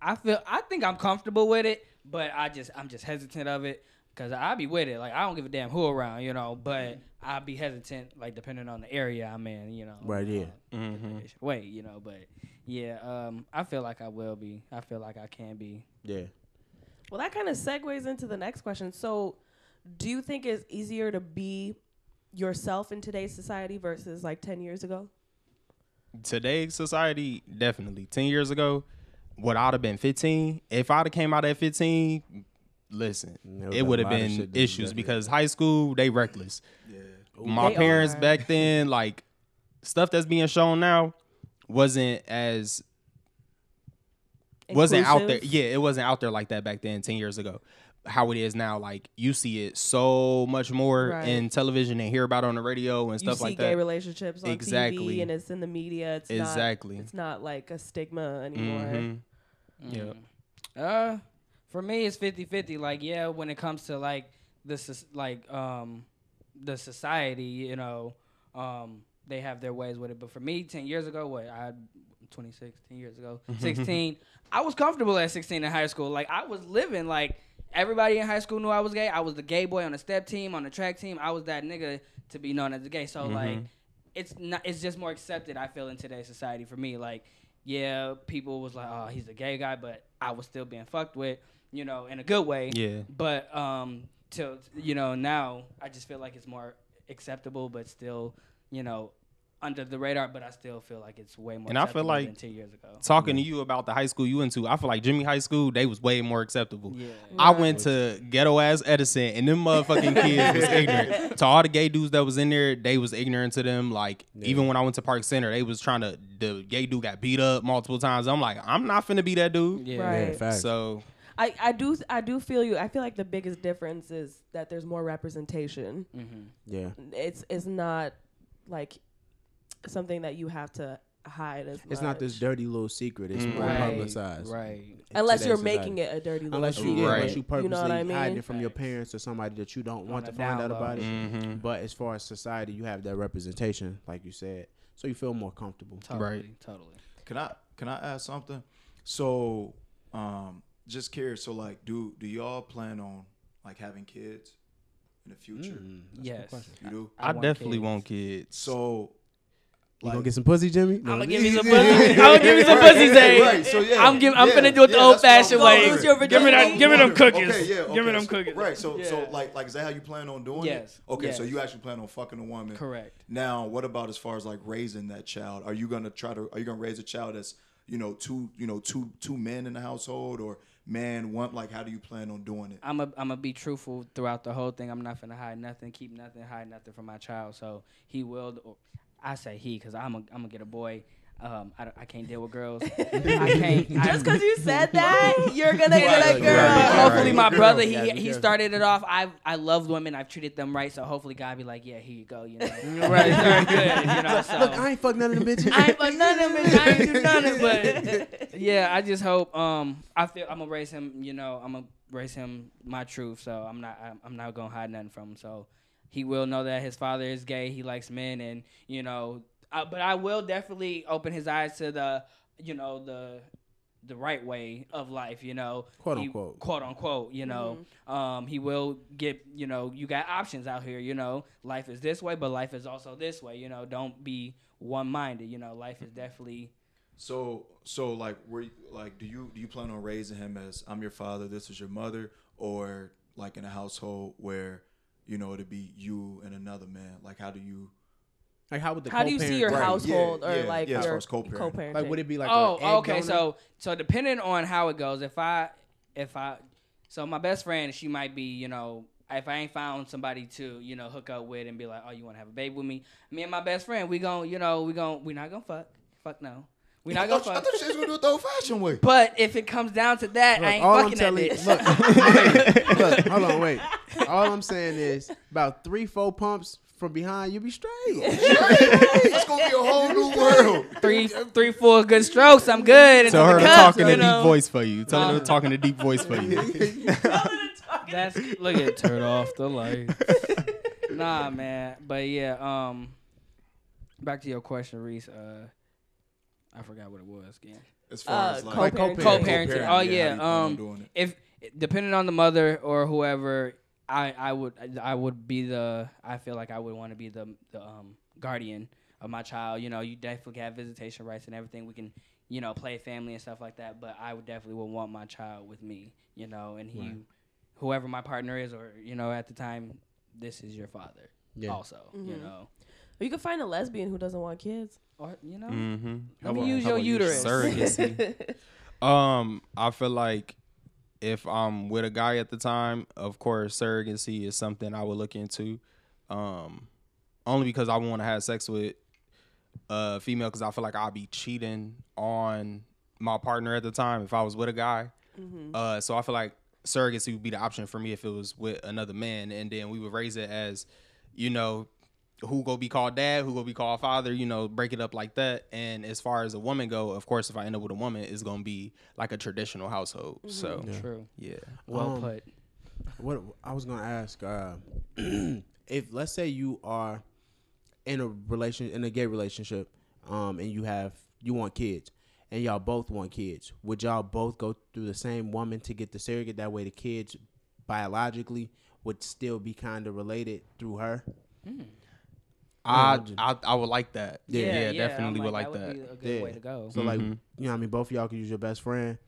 I feel, I think I'm comfortable with it, but I just, I'm just hesitant of it because I be with it. Like I don't give a damn who around, you know, but I'd be hesitant, like depending on the area I'm in, you know. Right, yeah. uh, Mhm. Wait, you know, but yeah, um, I feel like I will be. I feel like I can be. Yeah. Well, that kind of segues into the next question. So, do you think it's easier to be yourself in today's society versus like 10 years ago? Today's society, definitely. Ten years ago, would I'd have been 15? If I'd have came out at 15, listen, There it would have been shit that you issues did. because high school they reckless. Yeah. My They parents are. back then, like stuff that's being shown now, wasn't as wasn't out there. Yeah, it wasn't out there like that back then, ten years ago. How it is now, like you see it so much more Right. in television and hear about it on the radio and You stuff see like gay that. relationships on Exactly. TV and it's in the media. It's Exactly. Not, it's not like a stigma anymore. Mhm. Yeah. Uh, for me, it's 50-50. Like, yeah, when it comes to like the soc- like um the society, you know, um they have their ways with it. But for me, ten years ago, what I 26, 10 years ago, sixteen, I was comfortable at sixteen in high school. Like, I was living like. Everybody in high school knew I was gay. I was the gay boy on the step team, on the track team. I was that nigga to be known as a gay. So like, it's not. It's just more accepted. I feel in today's society for me. Like, yeah, people was like, oh, he's a gay guy, but I was still being fucked with, you know, in a good way. Yeah. But um, till you know now, I just feel like it's more acceptable, but still, you know, under the radar. But I still feel like it's way more. And I feel like ten years ago. Talking to you about the high school you went to, I feel like Jimmy High School, they was way more acceptable. Yeah. I went to ghetto ass Edison, and them motherfucking kids was (laughs) ignorant to all the gay dudes that was in there. They was ignorant to them. Like even when I went to Park Center, they was trying to. The gay dude got beat up multiple times. I'm like, I'm not finna be that dude. Yeah. Right. Yeah, facts. So I, I do I do feel you. I feel like the biggest difference is that there's more representation. Mm-hmm. yeah. It's it's not like something that you have to hide as It's not this dirty little secret. It's Mm. more Right. publicized. Right. in unless you're today's making society. it a dirty little Unless you, secret. yeah, Right. unless you purposely You know what I mean? hide it from your parents or somebody that you don't want to the find out down about low. it. mhm. But as far as society, you have that representation, like you said, so you feel more comfortable. Totally. Right. Totally. Can I can I ask something? So, um, just curious. So, like, do do y'all plan on like having kids in the future? Mm, that's a good Yes. question. You do. I, want definitely kids. want kids. So, You gonna get some pussy, Jimmy? No. (laughs) I'ma give me some pussy. I'ma give me some pussy, Zay. Right, so yeah, I'm give- I'm yeah, finna do it the yeah, old that's what I'm fashioned way. Lose your That's what virginity. I'm Give me them cookies. Okay, yeah, Give me okay, them so- cookies. Right. So, so like, like, is that how you plan on doing Yes, it? Okay, so you actually plan on fucking a woman. Correct. Now, what about as far as like raising that child? Are you gonna try to? Are you gonna raise a child that's you know two you know two two men in the household or man one? Like, how do you plan on doing it? I'm a, I'm gonna be truthful throughout the whole thing. I'm not gonna hide nothing, keep nothing, hide nothing from my child. So he will. I say he because I'm a, I'm gonna get a boy. Um, I, I can't deal with girls. (laughs) I can't. Just because you said that, you're gonna get a girl. right, hopefully my brother he be he started it off. I I loved women. I've treated them right. So hopefully God be like, yeah, here you go. You know, (laughs) right? Very good. You know, so Look, I ain't fuck none of them bitches. I ain't but none of it. I ain't do none of it. But (laughs) yeah, I just hope. Um, I feel I'm gonna raise him. You know, I'm gonna raise him my truth. So I'm not. I'm, I'm not gonna hide nothing from him. So he will know that his father is gay. He likes men, and you know. Uh, but I will definitely open his eyes to the, you know, the the right way of life, you know, Quote, He- unquote. quote unquote, you know. Um, he will get, you know, you got options out here, you know. Life is this way, but life is also this way, you know. Don't be one minded, you know. Life is definitely So, so like, were you, like, do you do you plan on raising him as I'm your father, this is your mother, or like in a household where you know it'd be you and another man? Like, how do you? Like, how would the How do you see your Right, household yeah, or yeah, like yeah, as far your as co-parenting. co-parenting? Like, would it be like? oh, a okay. donor? So, so depending on how it goes, if I, if I, so my best friend, she might be, you know, if I ain't found somebody to, you know, hook up with and be like, oh, you want to have a baby with me? Me and my best friend, we gon', you know, we gon' we not gonna fuck, fuck no, we not I gonna thought, I fuck. thought you said you was gonna do it the old-fashioned way. But if it comes down to that, Look, I ain't all I'm fucking that telling you, bitch. look, (laughs) (laughs) look, hold on, wait. All I'm saying is about three, four pumps from behind, you'll be straight. (laughs) It's gonna be a whole new world. three, three, four good strokes, I'm good. Into Tell her the to talk in a deep voice for you. Tell her to talk in a deep voice for you. That's look at turn off the light. (laughs) nah, man. But yeah, um, back to your question, Reese. Uh, I forgot what it was again. As far Uh, as like Like co-parenting. Co-parenting. co-parenting, Oh how you yeah. plan on Um, doing it. if depending on the mother or whoever, I I would I would be the I feel like I would want to be the the um guardian of my child. You know, you definitely have visitation rights and everything. We can, you know, play family and stuff like that. But I would definitely would want my child with me. You know, and he, Right. whoever my partner is, or you know, at the time, this is your father. Yeah. Also, you Mhm. know, Or you can find a lesbian who doesn't want kids. or you know, Mm-hmm. let me use your uterus. Surrogacy. (laughs) Um, I feel like if I'm with a guy at the time, of course, surrogacy is something I would look into. Um, only because I want to have sex with a female because I feel like I'll be cheating on my partner at the time if I was with a guy. Uh, so I feel like surrogacy would be the option for me if it was with another man, and then we would raise it as, you know, who go be called dad, who go be called father, you know, break it up like that. And as far as a woman go, of course, if I end up with a woman, it's gonna be like a traditional household. So True. yeah, Well Um, put. What I was gonna ask, uh, (clears throat) if let's say you are in a relation in a gay relationship, um, and you have you want kids, and y'all both want kids, would y'all both go through the same woman to get the surrogate? That way, the kids biologically would still be kind of related through her. I, I'm I I would like that. Yeah. Yeah, I'm definitely would like Would that. be a good way Yeah. to go. So like, Mhm. you know, what I mean, both of y'all could use your best friend.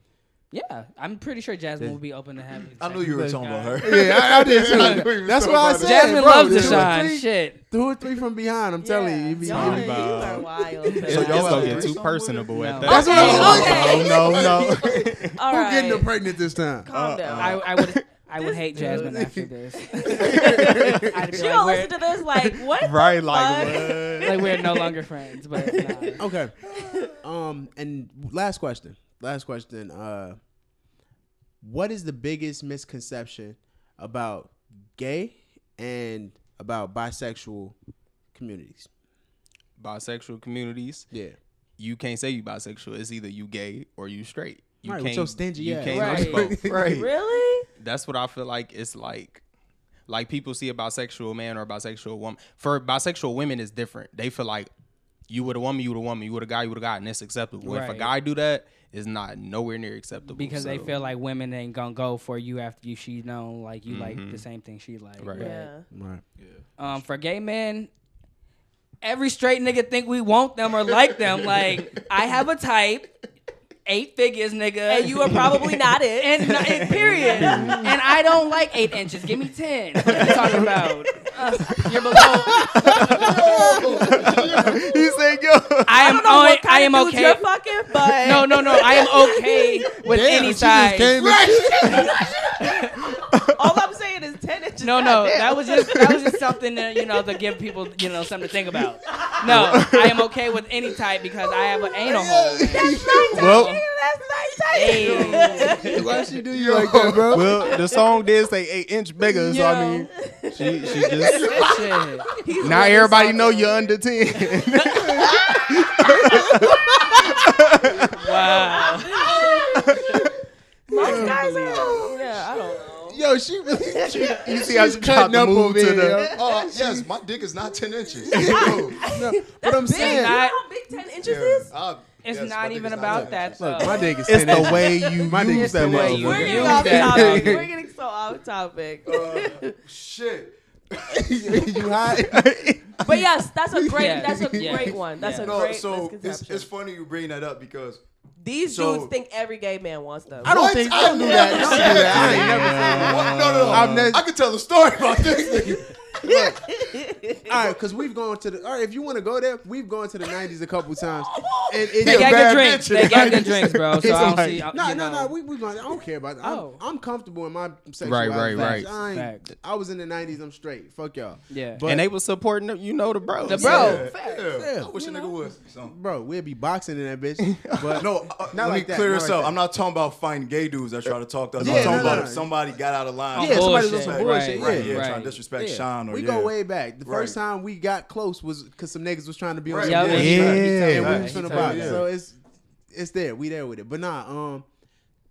Yeah, I'm pretty sure Jasmine Yeah. would be open to having. I knew you were talking with about her. (laughs) Yeah, I, I did (laughs) I too. knew That's talking why I about said, Jasmine bro, loves two to shine. three- Shit. Two or three from behind. I'm telling you, you be y'all, you are wild. (laughs) It's, So y'all gonna get too personable with at that. That's what I'm Okay, No, no, no. All Who getting them pregnant this time? Calm down. I, I would I would hate Jasmine after this. (laughs) I'd be she like, gonna listen to this like (laughs) what? Right, like what? (laughs) like we're no longer friends. But nah. Okay. Um, and last question. Last question. Uh, what is the biggest misconception about gay and about bisexual communities? bisexual communities, Yeah. you can't say you bisexual. It's either you gay or you straight. You Right, with can't. your stingy you ass. can't Right. mix both. (laughs) Right. Really? That's what I feel like. It's like, like people see a bisexual man or a bisexual woman. For bisexual women, is different. They feel like you with a woman, you with a woman, you with a guy, you with a guy, and it's acceptable. If a guy do that, it's not nowhere near acceptable. because they feel like women ain't gonna go for you after you she know like you like Mhm. the same thing she like. Right. But, Yeah. Right. Um, for gay men, every straight nigga think we want them or like them. (laughs) Like I have a type, eight figures, nigga, And you are probably not it. (laughs) and, and (laughs) period. and I don't like eight inches. Give me ten. What are you talking about? Uh, you're below. (laughs) he said, "Yo, I am. I don't know only- what kind I am of okay. you're fucking, but No, no, no. I am okay with any size. All I'm saying is ten inches. No, no, goddamn. that was just that was just something that you know to give people you know something to think about. No, I am okay with any type because I have an anal hole. (laughs) well, That's not tight. Hey. (laughs) Why she do you like that, bro? well, the song did say eight inch bigger, so I mean, she she (laughs) just Shit. Now everybody know you're under ten. Wow. Most guys are. Yeah, I don't know. Yo, she really. (laughs) She, you see how she tried cutting to up move over to here, the. Oh (laughs) yes, my dick is not ten inches. (laughs) No. No, but I'm Big. saying, You know I- how big ten inches is? Uh, It's yes, my not dick even is about 10 that. inches. look, though. my dick is It's 10 the inches. way you My dick use is that 10 inches. motherfucker. We're getting use off topic. We're getting so off topic. Shit. you hot? But yes, that's a great. Yeah. That's a Yeah. great one. That's Yeah. a No, great so it's, misconception. it's funny you bring that up because These so- dudes think every gay man wants them. I don't What? think I don't do that. Don't do that. I ain't never said What? No, no, no. I've never- I could tell a story about this nigga. That. (laughs) All right, because we've gone to the. All right, if you want to go there, we've gone to the '90s a couple times. (laughs) And it, They got bad good drinks. They got good drinks, bro. So (laughs) I don't like- see. No, no, know. no. We we going. I don't care about that. I'm, Oh. I'm comfortable in my sexuality. Right, right, right. I. I was in the '90s. I'm straight. Fuck y'all. Yeah. But and they was supporting, the, you know, the bros. The bro. Yeah, yeah. Yeah, I wish a nigga know. would. So. bro, we'll be boxing in that bitch. But No, uh, Not let like me that, clear not this up. that. I'm not talking about fighting gay dudes that try to talk to us. Yeah, I'm talking no, no, about if somebody got out of line. yeah, somebody was some bullshit. Right, Right, yeah. yeah, trying to disrespect Yeah. Sean or we yeah. go way back. The first Right. time we got close was because some niggas was trying to be on Right. some Yeah, bullshit. yeah, and we was finna box. yeah. So it's it's there. We there with it. But nah, um,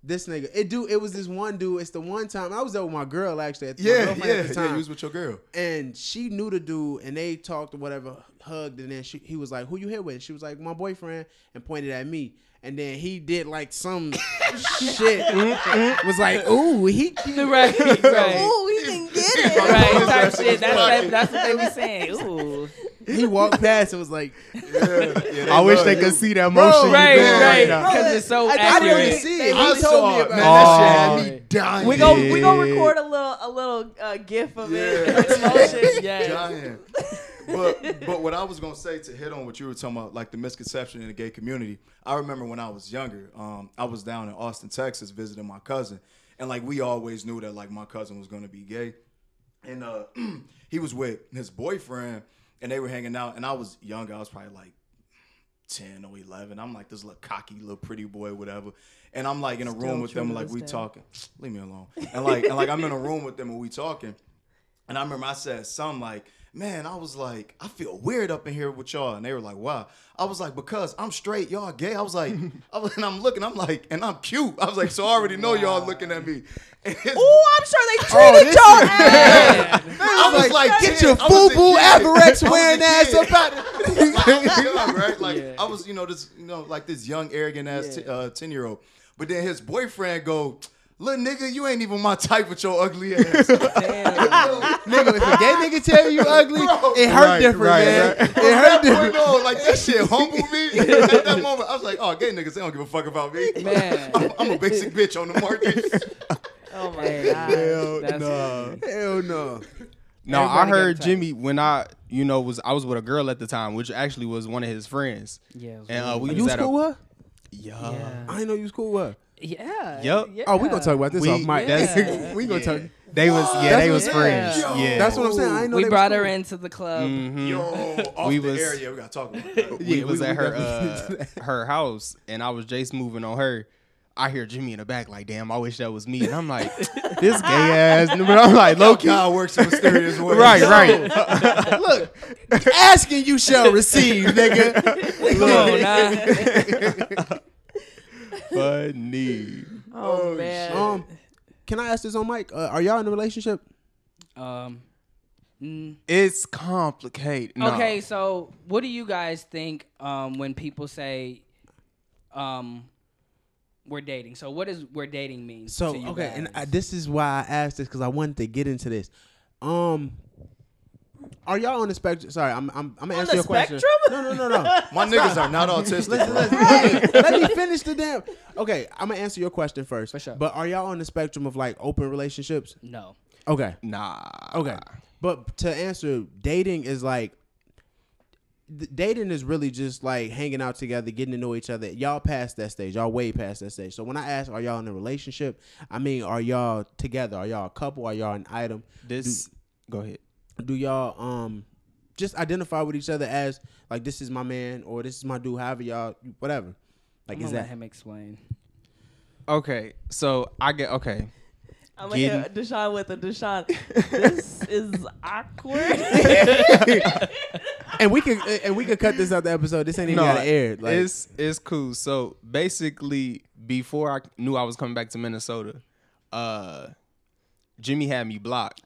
this nigga, it do. It was this one dude. It's the one time I was there with my girl actually. At the, Yeah, girlfriend yeah, at the yeah. time. You was with your girl. and she knew the dude, and they talked or whatever, hugged, and then she, he was like, "Who you here with?" She was like, "My boyfriend," and pointed at me. And then he did like some (laughs) shit. (laughs) was like, "Ooh, he." (laughs) Right. Right. Ooh, he can get it. Right. Type shit. That's, that, that's what they be saying. Ooh. he walked past and was like, Yeah, yeah, I wish they could see that motion. you right, right, now. because it's so I, I didn't accurate. see it. He told saw me about man. it. Oh. That shit had me dying. We go we gonna record a little a little uh, gif of it. Yeah. (laughs) Yes. dying. But but what I was gonna say to hit on what you were talking about, like the misconception in the gay community. I remember when I was younger, um, I was down in Austin, Texas, visiting my cousin, and like we always knew that like my cousin was gonna be gay, and uh, (clears throat) he was with his boyfriend, and they were hanging out, and I was younger. I was probably like 10 or 11. I'm like this little cocky little pretty boy, whatever. And I'm like in a Still room with them, like we talking. Leave me alone. And like, and like I'm in a room with them and we talking. And I remember I said something like, man, I was like, I feel weird up in here with y'all. And they were like, wow. I was like, because I'm straight, y'all gay. I was like, (laughs) I was, and I'm looking, I'm like, and I'm cute. I was like, so I already know y'all looking at me. (laughs) And his- Ooh, I'm sure they Oh, treated this y'all is- ass. I was like, get your I was a FUBU kid. Avirex wearing ass kid. up out of (laughs) right? Like Yeah. I was, you know, this, you know, like this young, arrogant ass t- uh, ten year old. But then his boyfriend go, "Little nigga, you ain't even my type with your ugly ass." (laughs) Damn. Nigga. If a gay nigga tell you ugly, Bro. it hurt Right, different, right, man. right. It From hurt that different. point on, like that shit humbled me. (laughs) At that moment, I was like, "Oh, gay niggas, they don't give a fuck about me." Man. (laughs) I'm, I'm a basic bitch on the market. Oh my god. Hell no. crazy. Hell no. No, I Everybody got a heard. Jimmy when I, you know, was I was with a girl at the time, which actually was one of his friends, Yeah. and uh, we You was was at a with her? yeah. Yeah. I didn't know you was cool with her. Yeah. Yep. yeah. Oh, we gonna talk about this We- off mic. yeah. (laughs) we gonna talk. They was yeah, That's they was I'm friends. saying. Yeah, That's what I'm saying. I didn't know We they brought her cool. into the club. Mhm. Yo, off We the was- air, yeah, we gotta talk about that. (laughs) we Yeah, was we- at we her uh, her house, and I was Jace moving on her. I hear Jimmy in the back like, "Damn, I wish that was me." And I'm like, (laughs) "This gay ass," but I'm like, "Low key." God works in mysterious ways. Right, right. Look, asking you shall receive, nigga. Come on, now. Funny. Oh, man. Um, can I ask this on mic? Uh, are y'all in a relationship? Um. mm, It's complicated. No. Okay, so what do you guys think um, when people say um, we're dating? So what does we're dating mean? So to you okay, and I, this is why I asked this because I wanted to get into this. Um, are y'all on the spectrum? Sorry, I'm I'm, I'm gonna On answer the your question. No, no, no, no. (laughs) My niggas are not autistic. listen, bro. listen, (laughs) hey, let me finish the damn. Okay, I'm gonna answer your question first. For sure. But are y'all on the spectrum of like open relationships? no. Okay. Nah. Okay. But to answer, dating is like th- dating is really just like hanging out together, getting to know each other. Y'all past that stage. Y'all way past that stage. So when I ask, are y'all in a relationship? I mean, are y'all together? Are y'all a couple? Are y'all an item? This. Go ahead. Do y'all um just identify with each other as like this is my man or this is my dude? However y'all, whatever. Like I'm is gonna let that him explain. Okay, so I get okay. I'm gonna hear Getting- Deshaun with a Deshaun. This (laughs) is awkward. and we could and we could cut this out the episode. This ain't even gotta air. Like it's it's cool. So basically, before I knew I was coming back to Minnesota, uh, Jimmy had me blocked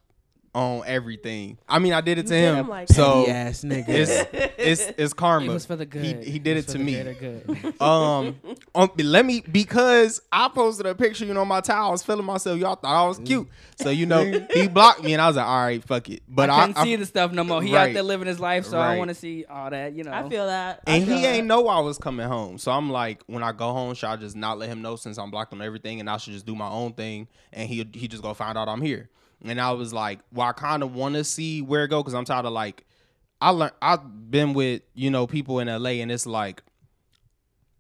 on everything. I mean, I did it to You did him. him like so petty ass nigga. it's (laughs) it's it's karma. It was for the good. He, he did it, was to me. good. (laughs) um, um, let me because I posted a picture, you know, my towel. I was feeling myself. Y'all thought I was cute, so you know, he (laughs) blocked me, and I was like, all right, fuck it. But I I, couldn't see the stuff no more. He out there living his life, so I Right. don't want to see all that. You know. I feel that. I and feel he that. ain't know I was coming home. So I'm like, when I go home, should I just not let him know since I'm blocked on everything, and I should just do my own thing, and he he just go find out I'm here. And I was like, well, I kind of want to see where it go because I'm tired of like, I learned I've been with you know people in LA, and it's like.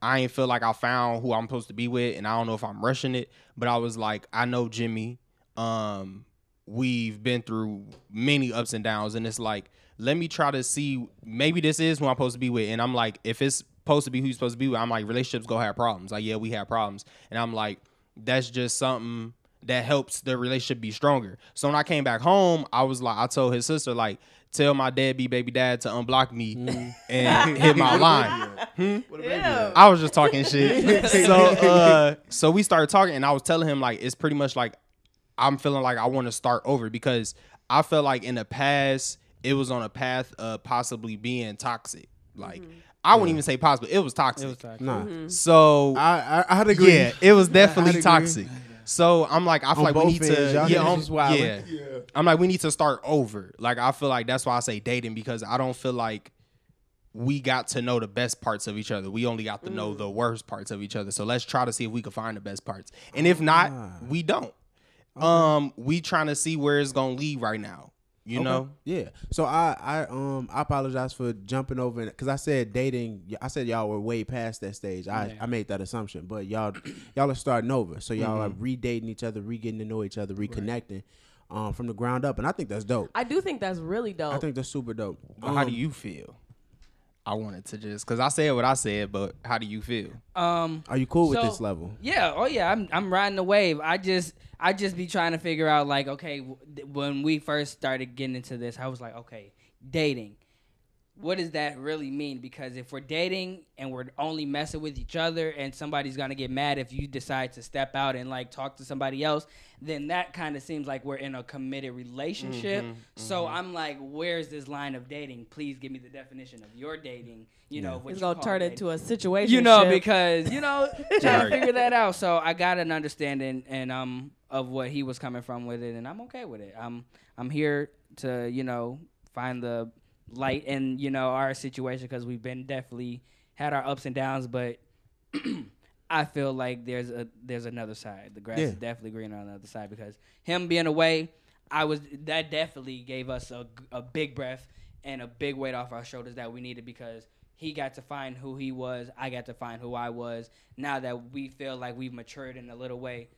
I ain't feel like I found who I'm supposed to be with, and I don't know if I'm rushing it. But I was like, I know Jimmy. Um, we've been through many ups and downs, and it's like, let me try to see. Maybe this is who I'm supposed to be with, and I'm like, if it's supposed to be who you're supposed to be with, I'm like, relationships go have problems. Like, yeah, we have problems, and I'm like, that's just something that helps the relationship be stronger. So when I came back home, I was like, I told his sister like, tell my deadbeat baby dad to unblock me and hit my (laughs) line. Yeah. I was just talking shit. (laughs) so uh so we started talking and I was telling him like it's pretty much like I'm feeling like I want to start over because I felt like in the past it was on a path of possibly being toxic. Like I wouldn't even say possible. It was toxic. It was toxic. nah. Mm-hmm. so I, I I'd agree. yeah, it was definitely agree. Toxic. So I'm like, I feel On like we need ends, to, yeah, niggas on- yeah. Yeah. I'm like, we need to start over. Like, I feel like that's why I say dating because I don't feel like we got to know the best parts of each other. We only got to know the worst parts of each other. So let's try to see if we can find the best parts. And if not, we don't. Um, we trying to see where it's gonna lead right now. You Okay. know? Yeah. So I I um I apologize for jumping over because I said dating. I said y'all were way past that stage. I, I made that assumption, but y'all y'all are starting over. So y'all are redating each other, re getting to know each other, reconnecting, um from the ground up, and I think that's dope. I do think that's really dope. I think that's super dope. But how do Um, you feel? I wanted to just because I said what I said, but how do you feel? Um, Are you cool with this level? Yeah, oh yeah, I'm I'm riding the wave. I just I just be trying to figure out like okay, w- when we first started getting into this, I was like, okay, dating. What does that really mean? Because if we're dating and we're only messing with each other and somebody's gonna get mad if you decide to step out and like talk to somebody else, then that kind of seems like we're in a committed relationship. So I'm like, where's this line of dating? Please give me the definition of your dating. You know, what it's you gonna turn dating into a situation. you know, because you know, (laughs) trying to figure that out. So I got an understanding and um of what he was coming from with it, and I'm okay with it. I'm I'm here to you know find the light in you know our situation because we've been definitely had our ups and downs, but. (clears throat) I feel like there's a there's another side. The grass Yeah. is definitely greener on the other side because him being away, I was that definitely gave us a, a big breath and a big weight off our shoulders that we needed because he got to find who he was, I got to find who I was. Now that we feel like we've matured in a little way,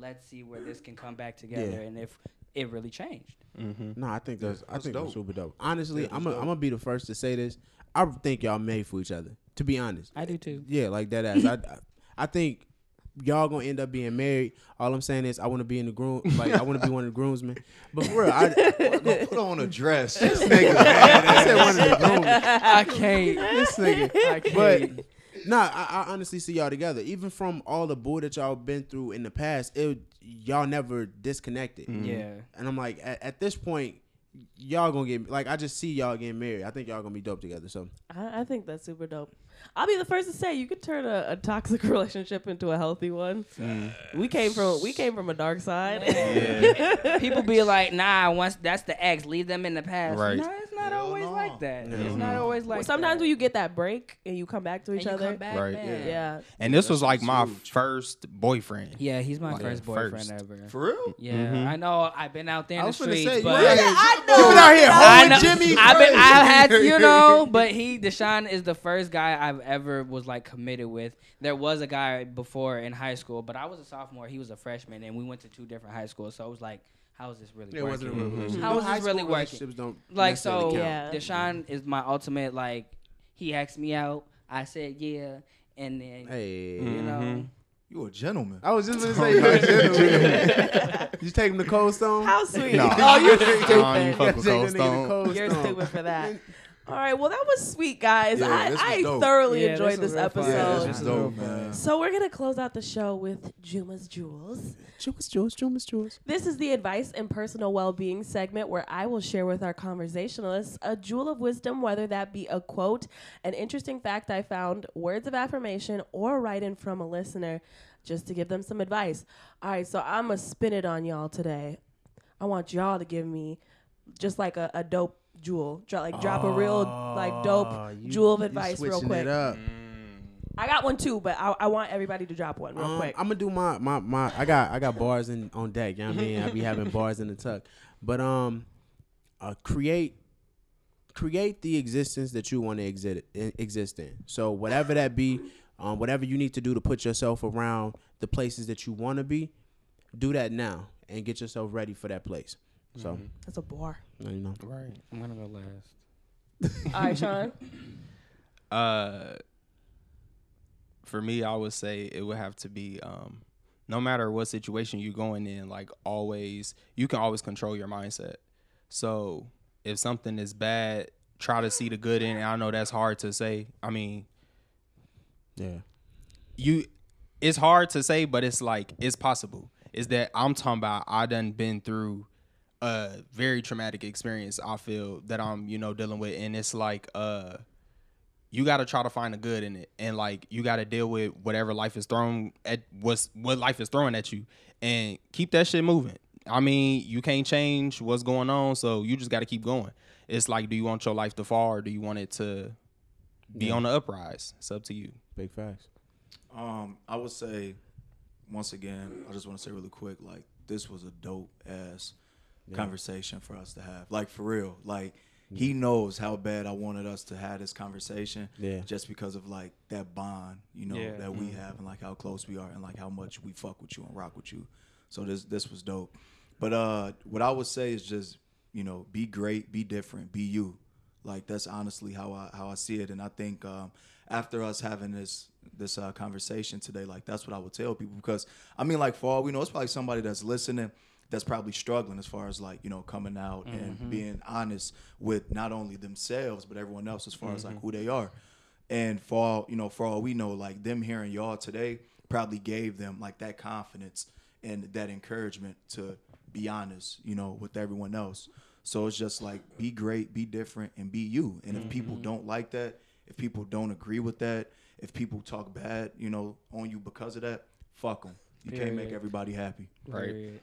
let's see where this can come back together Yeah. and if it really changed. Mm-hmm. No, I think that's I That's think that's dope. super dope. Honestly, I'm gonna dope. I'm gonna be the first to say this. I think y'all made for each other. To be honest, I do too. Yeah, like that ass. I, I I think y'all gonna end up being married. All I'm saying is I want to be in the groom. Like I want to be one of the groomsmen. (laughs) But for real, I, Don't put on a dress. This nigga, man. I said one of the (laughs) groomsmen. I can't. This nigga. I can't. But nah, I, I honestly see y'all together. Even from all the bull that y'all been through in the past, it y'all never disconnected. Mm-hmm. yeah. And I'm like, at, at this point, y'all gonna get like I just see y'all getting married. I think y'all gonna be dope together. So I, I think that's super dope. I'll be the first to say you could turn a, a toxic (laughs) relationship into a healthy one. Mm. We came from we came from a dark side. (laughs) People be like, nah, once that's the ex, leave them in the past. Right. No, it's not Hell always no. like that. It's not always like Sometimes that. when you get that break and you come back to each And you other, come back, Right. man. yeah, And this was like my huge. first boyfriend. Yeah, he's my Like, first first. boyfriend ever. For real? Yeah, mm-hmm. I know. I've been out there in I the was finna streets, say, you but out here- I you been out here I holding know. Jimmy. I've been. I had you know, but he Deshaun is the first guy I've ever was like committed with. There was a guy before in high school, but I was a sophomore. He was a freshman, and we went to two different high schools. So it was like, how is this really It working? wasn't a real relationship. How No, is high this really working? relationships don't Like so, count. Yeah. Deshaun is my ultimate. Like he asked me out. I said yeah, and then Hey. you know. Mm-hmm. You a gentleman. I was just gonna (laughs) say, you're a gentleman. you take him to Cold Stone. how sweet. No. (laughs) Oh, you're I don't even stupid. fuck with Cold that nigga to Stone. Cold You're Stone. stupid for that. (laughs) All right, well that was sweet, guys. Yeah, I, this was I dope. thoroughly Yeah, enjoyed this this, was real fun. Yeah, episode. this is dope, man. So we're gonna close out the show with Juma's Jewels. Jules, Jules, Jules, Jules. This is the advice and personal well-being segment where I will share with our conversationalists a jewel of wisdom, whether that be a quote, an interesting fact I found, words of affirmation, or write-in from a listener, just to give them some advice. All right, so I'm gonna spin it on y'all today. I want y'all to give me just like a, a dope jewel, Dro- like drop a real like dope Oh, you- jewel of you advice real switching quick. It up. I got one too, but I, I want everybody to drop one real Um, quick. I'm gonna do my my my. I got I got bars in on deck. You know what I mean? I be (laughs) having bars in the tuck, but um, uh, create create the existence that you want to exist exist in. So whatever that be, um, whatever you need to do to put yourself around the places that you want to be, do that now and get yourself ready for that place. So That's a bar. No, you know, Right. I'm gonna go last. (laughs) All right, Sean. (laughs) Uh, for me, I would say it would have to be um, no matter what situation you're going in, like always, you can always control your mindset. So if something is bad, try to see the good in it. I know that's hard to say. I mean, yeah. you it's hard to say, but it's like it's possible. Is that I'm talking about I done been through a very traumatic experience, I feel that I'm, you know, dealing with. And it's like uh you got to try to find the good in it, and like you got to deal with whatever life is thrown at what's what life is throwing at you, and keep that shit moving. I mean, you can't change what's going on, so you just got to keep going. It's like, do you want your life to fall, or do you want it to be Yeah. on the uprise? It's up to you. Big facts. Um, I would say, once again, I just want to say really quick, like this was a dope ass conversation for us to have. Like for real, like he knows how bad I wanted us to have this conversation. Yeah. Just because of like that bond, you know, Yeah. that we have, and like how close we are, and like how much we fuck with you and rock with you. So this this was dope. But uh, what I would say is just you know, be great, be different, be you. Like that's honestly how I how I see it, and I think um, after us having this this uh, conversation today, like that's what I would tell people because I mean, like for all we know, it's probably somebody that's listening that's probably struggling as far as like you know coming out and mm-hmm. being honest with not only themselves but everyone else as far as like mm-hmm. who they are. And for all you know, for all we know, like them hearing y'all today probably gave them like that confidence and that encouragement to be honest, you know, with everyone else. So it's just like be great, be different, and be you. And if people mm-hmm. don't like that, if people don't agree with that, if people talk bad, you know, on you because of that, fuck them. You can't make everybody happy. Right. Period.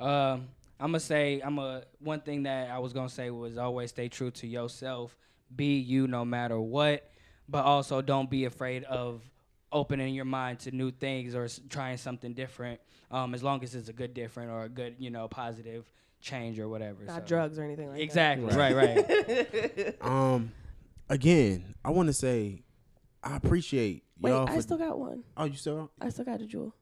Um, I'm gonna say I'm a one thing that I was gonna say was always stay true to yourself. Be you no matter what, but also don't be afraid of opening your mind to new things or s- trying something different. Um, as long as it's a good different or a good you know positive change or whatever. Not so. drugs or anything like that. Exactly. Right. Right. (laughs) Um, again, I want to say I appreciate Wait, y'all. I for- still got one. oh, you still? I still got a jewel.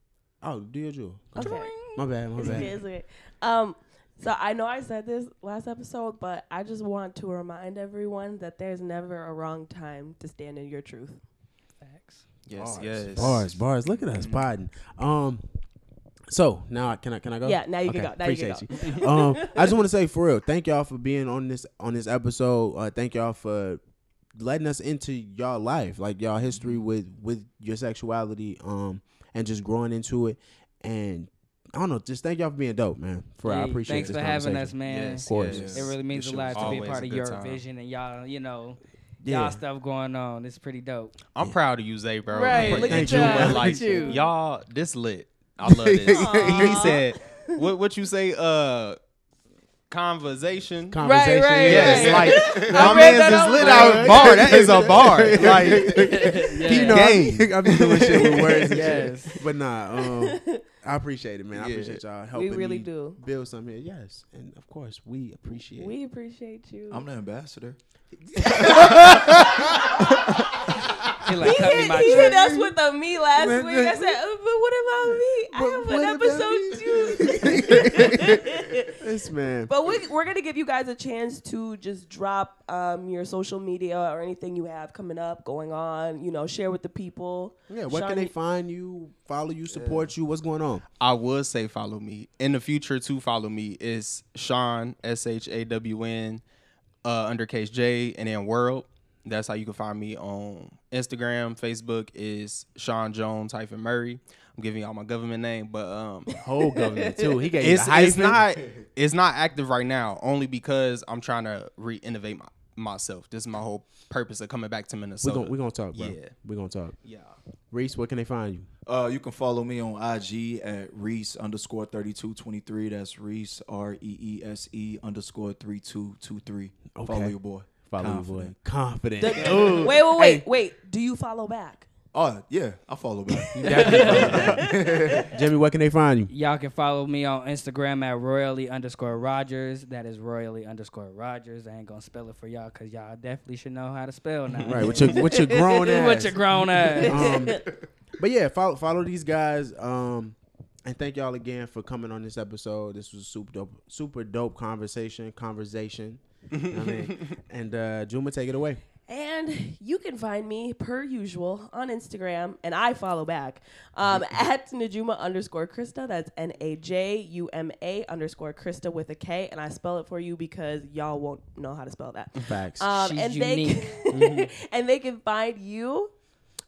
Oh, do your jewel. Come on. Okay. My bad. My It's okay, bad. it's okay. Um, so I know I said this last episode, but I just want to remind everyone that there's never a wrong time to stand in your truth. Facts. Yes. Bars, Yes. Bars, bars. Look at us podding. Um, so now I- can I can I go? Yeah, now you can Okay, go. Now you can appreciate you. um, I just want to say for real, thank y'all for being on this on this episode. Uh, thank y'all for letting us into y'all life, like y'all history with with your sexuality, um, and just growing into it. And I don't know, just thank y'all for being dope, man. For real, I appreciate. Thanks this for having us, conversation. man. Yes, Of course. yes. It really means This a lot to be a part a of your time. vision and y'all, you know, Yeah. y'all stuff going on. It's pretty dope. I'm proud of you, Zay, bro. Right, I'm look at you, y'all. Look Like at you. y'all, this lit. I love this. (laughs) he said, "What? What you say? Uh, conversation." Conversation. right, Yes, right. like I my read man's that is out lit loud. out bar. That is a (laughs) bar. Like You know, I be, I be doing shit with words and Yes. shit. But nah, um, (laughs) I appreciate it, man. I appreciate y'all helping We really me do. build something here. Yes, and of course we appreciate. We appreciate you. I'm the ambassador. (laughs) He like, he hit, he hit us with a me last week. I said, uh, but what about me? I have an episode too. (laughs) (laughs) this man. But we, we're gonna give you guys a chance to just drop um, your social media or anything you have coming up, going on. You know, share with the people. Yeah, where can they find you, follow you, support you? What's going on? I would say follow me in the future. To follow me is Sean S H A W N uh, undercase J and then World. That's how you can find me on Instagram. Facebook is Sean Jones hyphen Murray. I'm giving y'all my government name, but um, (laughs) Whole government too. He gave it's you the it's not (laughs) it's not active right now only because I'm trying to re-innovate my, myself. This is my whole purpose of coming back to We Minnesota. gonna we gonna talk, bro. Yeah. we're gonna talk. yeah. Reese, where can they find you? Uh, you can follow me on IG at Reese underscore thirty two twenty three. That's Reese R E E S E underscore three two two three. Follow your boy. Follow your Confident. boy. Confident. The- Ooh. wait, wait, wait, Hey. wait. Do you follow back? Oh yeah, I follow back. (laughs) Jimmy, where can they find you? Y'all can follow me on Instagram at royally underscore Rogers. That is royally underscore Rogers. I ain't gonna spell it for y'all because y'all definitely should know how to spell now. Right, with your with your (laughs) grown ass. With your grown ass. um, (laughs) but yeah, follow follow these guys. Um, and thank y'all again for coming on this episode. This was a super dope, super dope conversation. Conversation. You know I mean, (laughs) and uh, Juma, take it away. And you can find me per usual on Instagram, and I follow back um, (laughs) at Najuma underscore Krista. That's N A J U M A underscore Krista with a K, and I spell it for you because y'all won't know how to spell that. Facts. Um, She's and unique. they (laughs) and they can find you.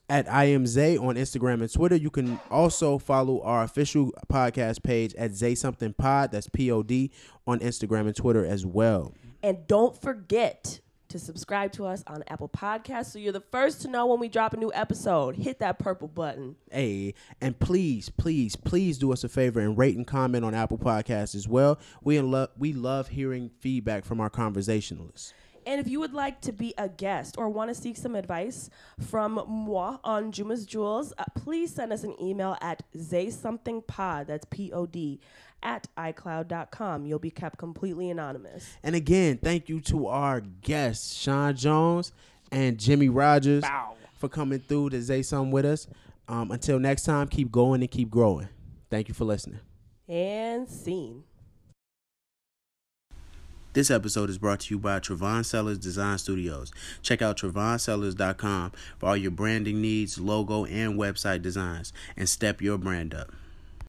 at I am Zay on Instagram and Twitter. You can also follow our official podcast page at Zay Something Pod. That's P O D on Instagram and Twitter as well. And don't forget to subscribe to us on Apple Podcasts so you're the first to know when we drop a new episode. Hit that purple button. Hey, and please, please, please do us a favor and rate and comment on Apple Podcasts as well. We in love we love hearing feedback from our conversationalists. And if you would like to be a guest or want to seek some advice from moi on Juma's Jewels, uh, please send us an email at zaysomethingpod, that's P-O-D, at iCloud.com. You'll be kept completely anonymous. And again, thank you to our guests, Sean Jones and Jimmy Rogers, for coming through to say something with us. Um, until next time, keep going and keep growing. Thank you for listening. And scene. This episode is brought to you by Travon Sellers Design Studios. Check out TravonSellers.com for all your branding needs, logo, and website designs, and step your brand up.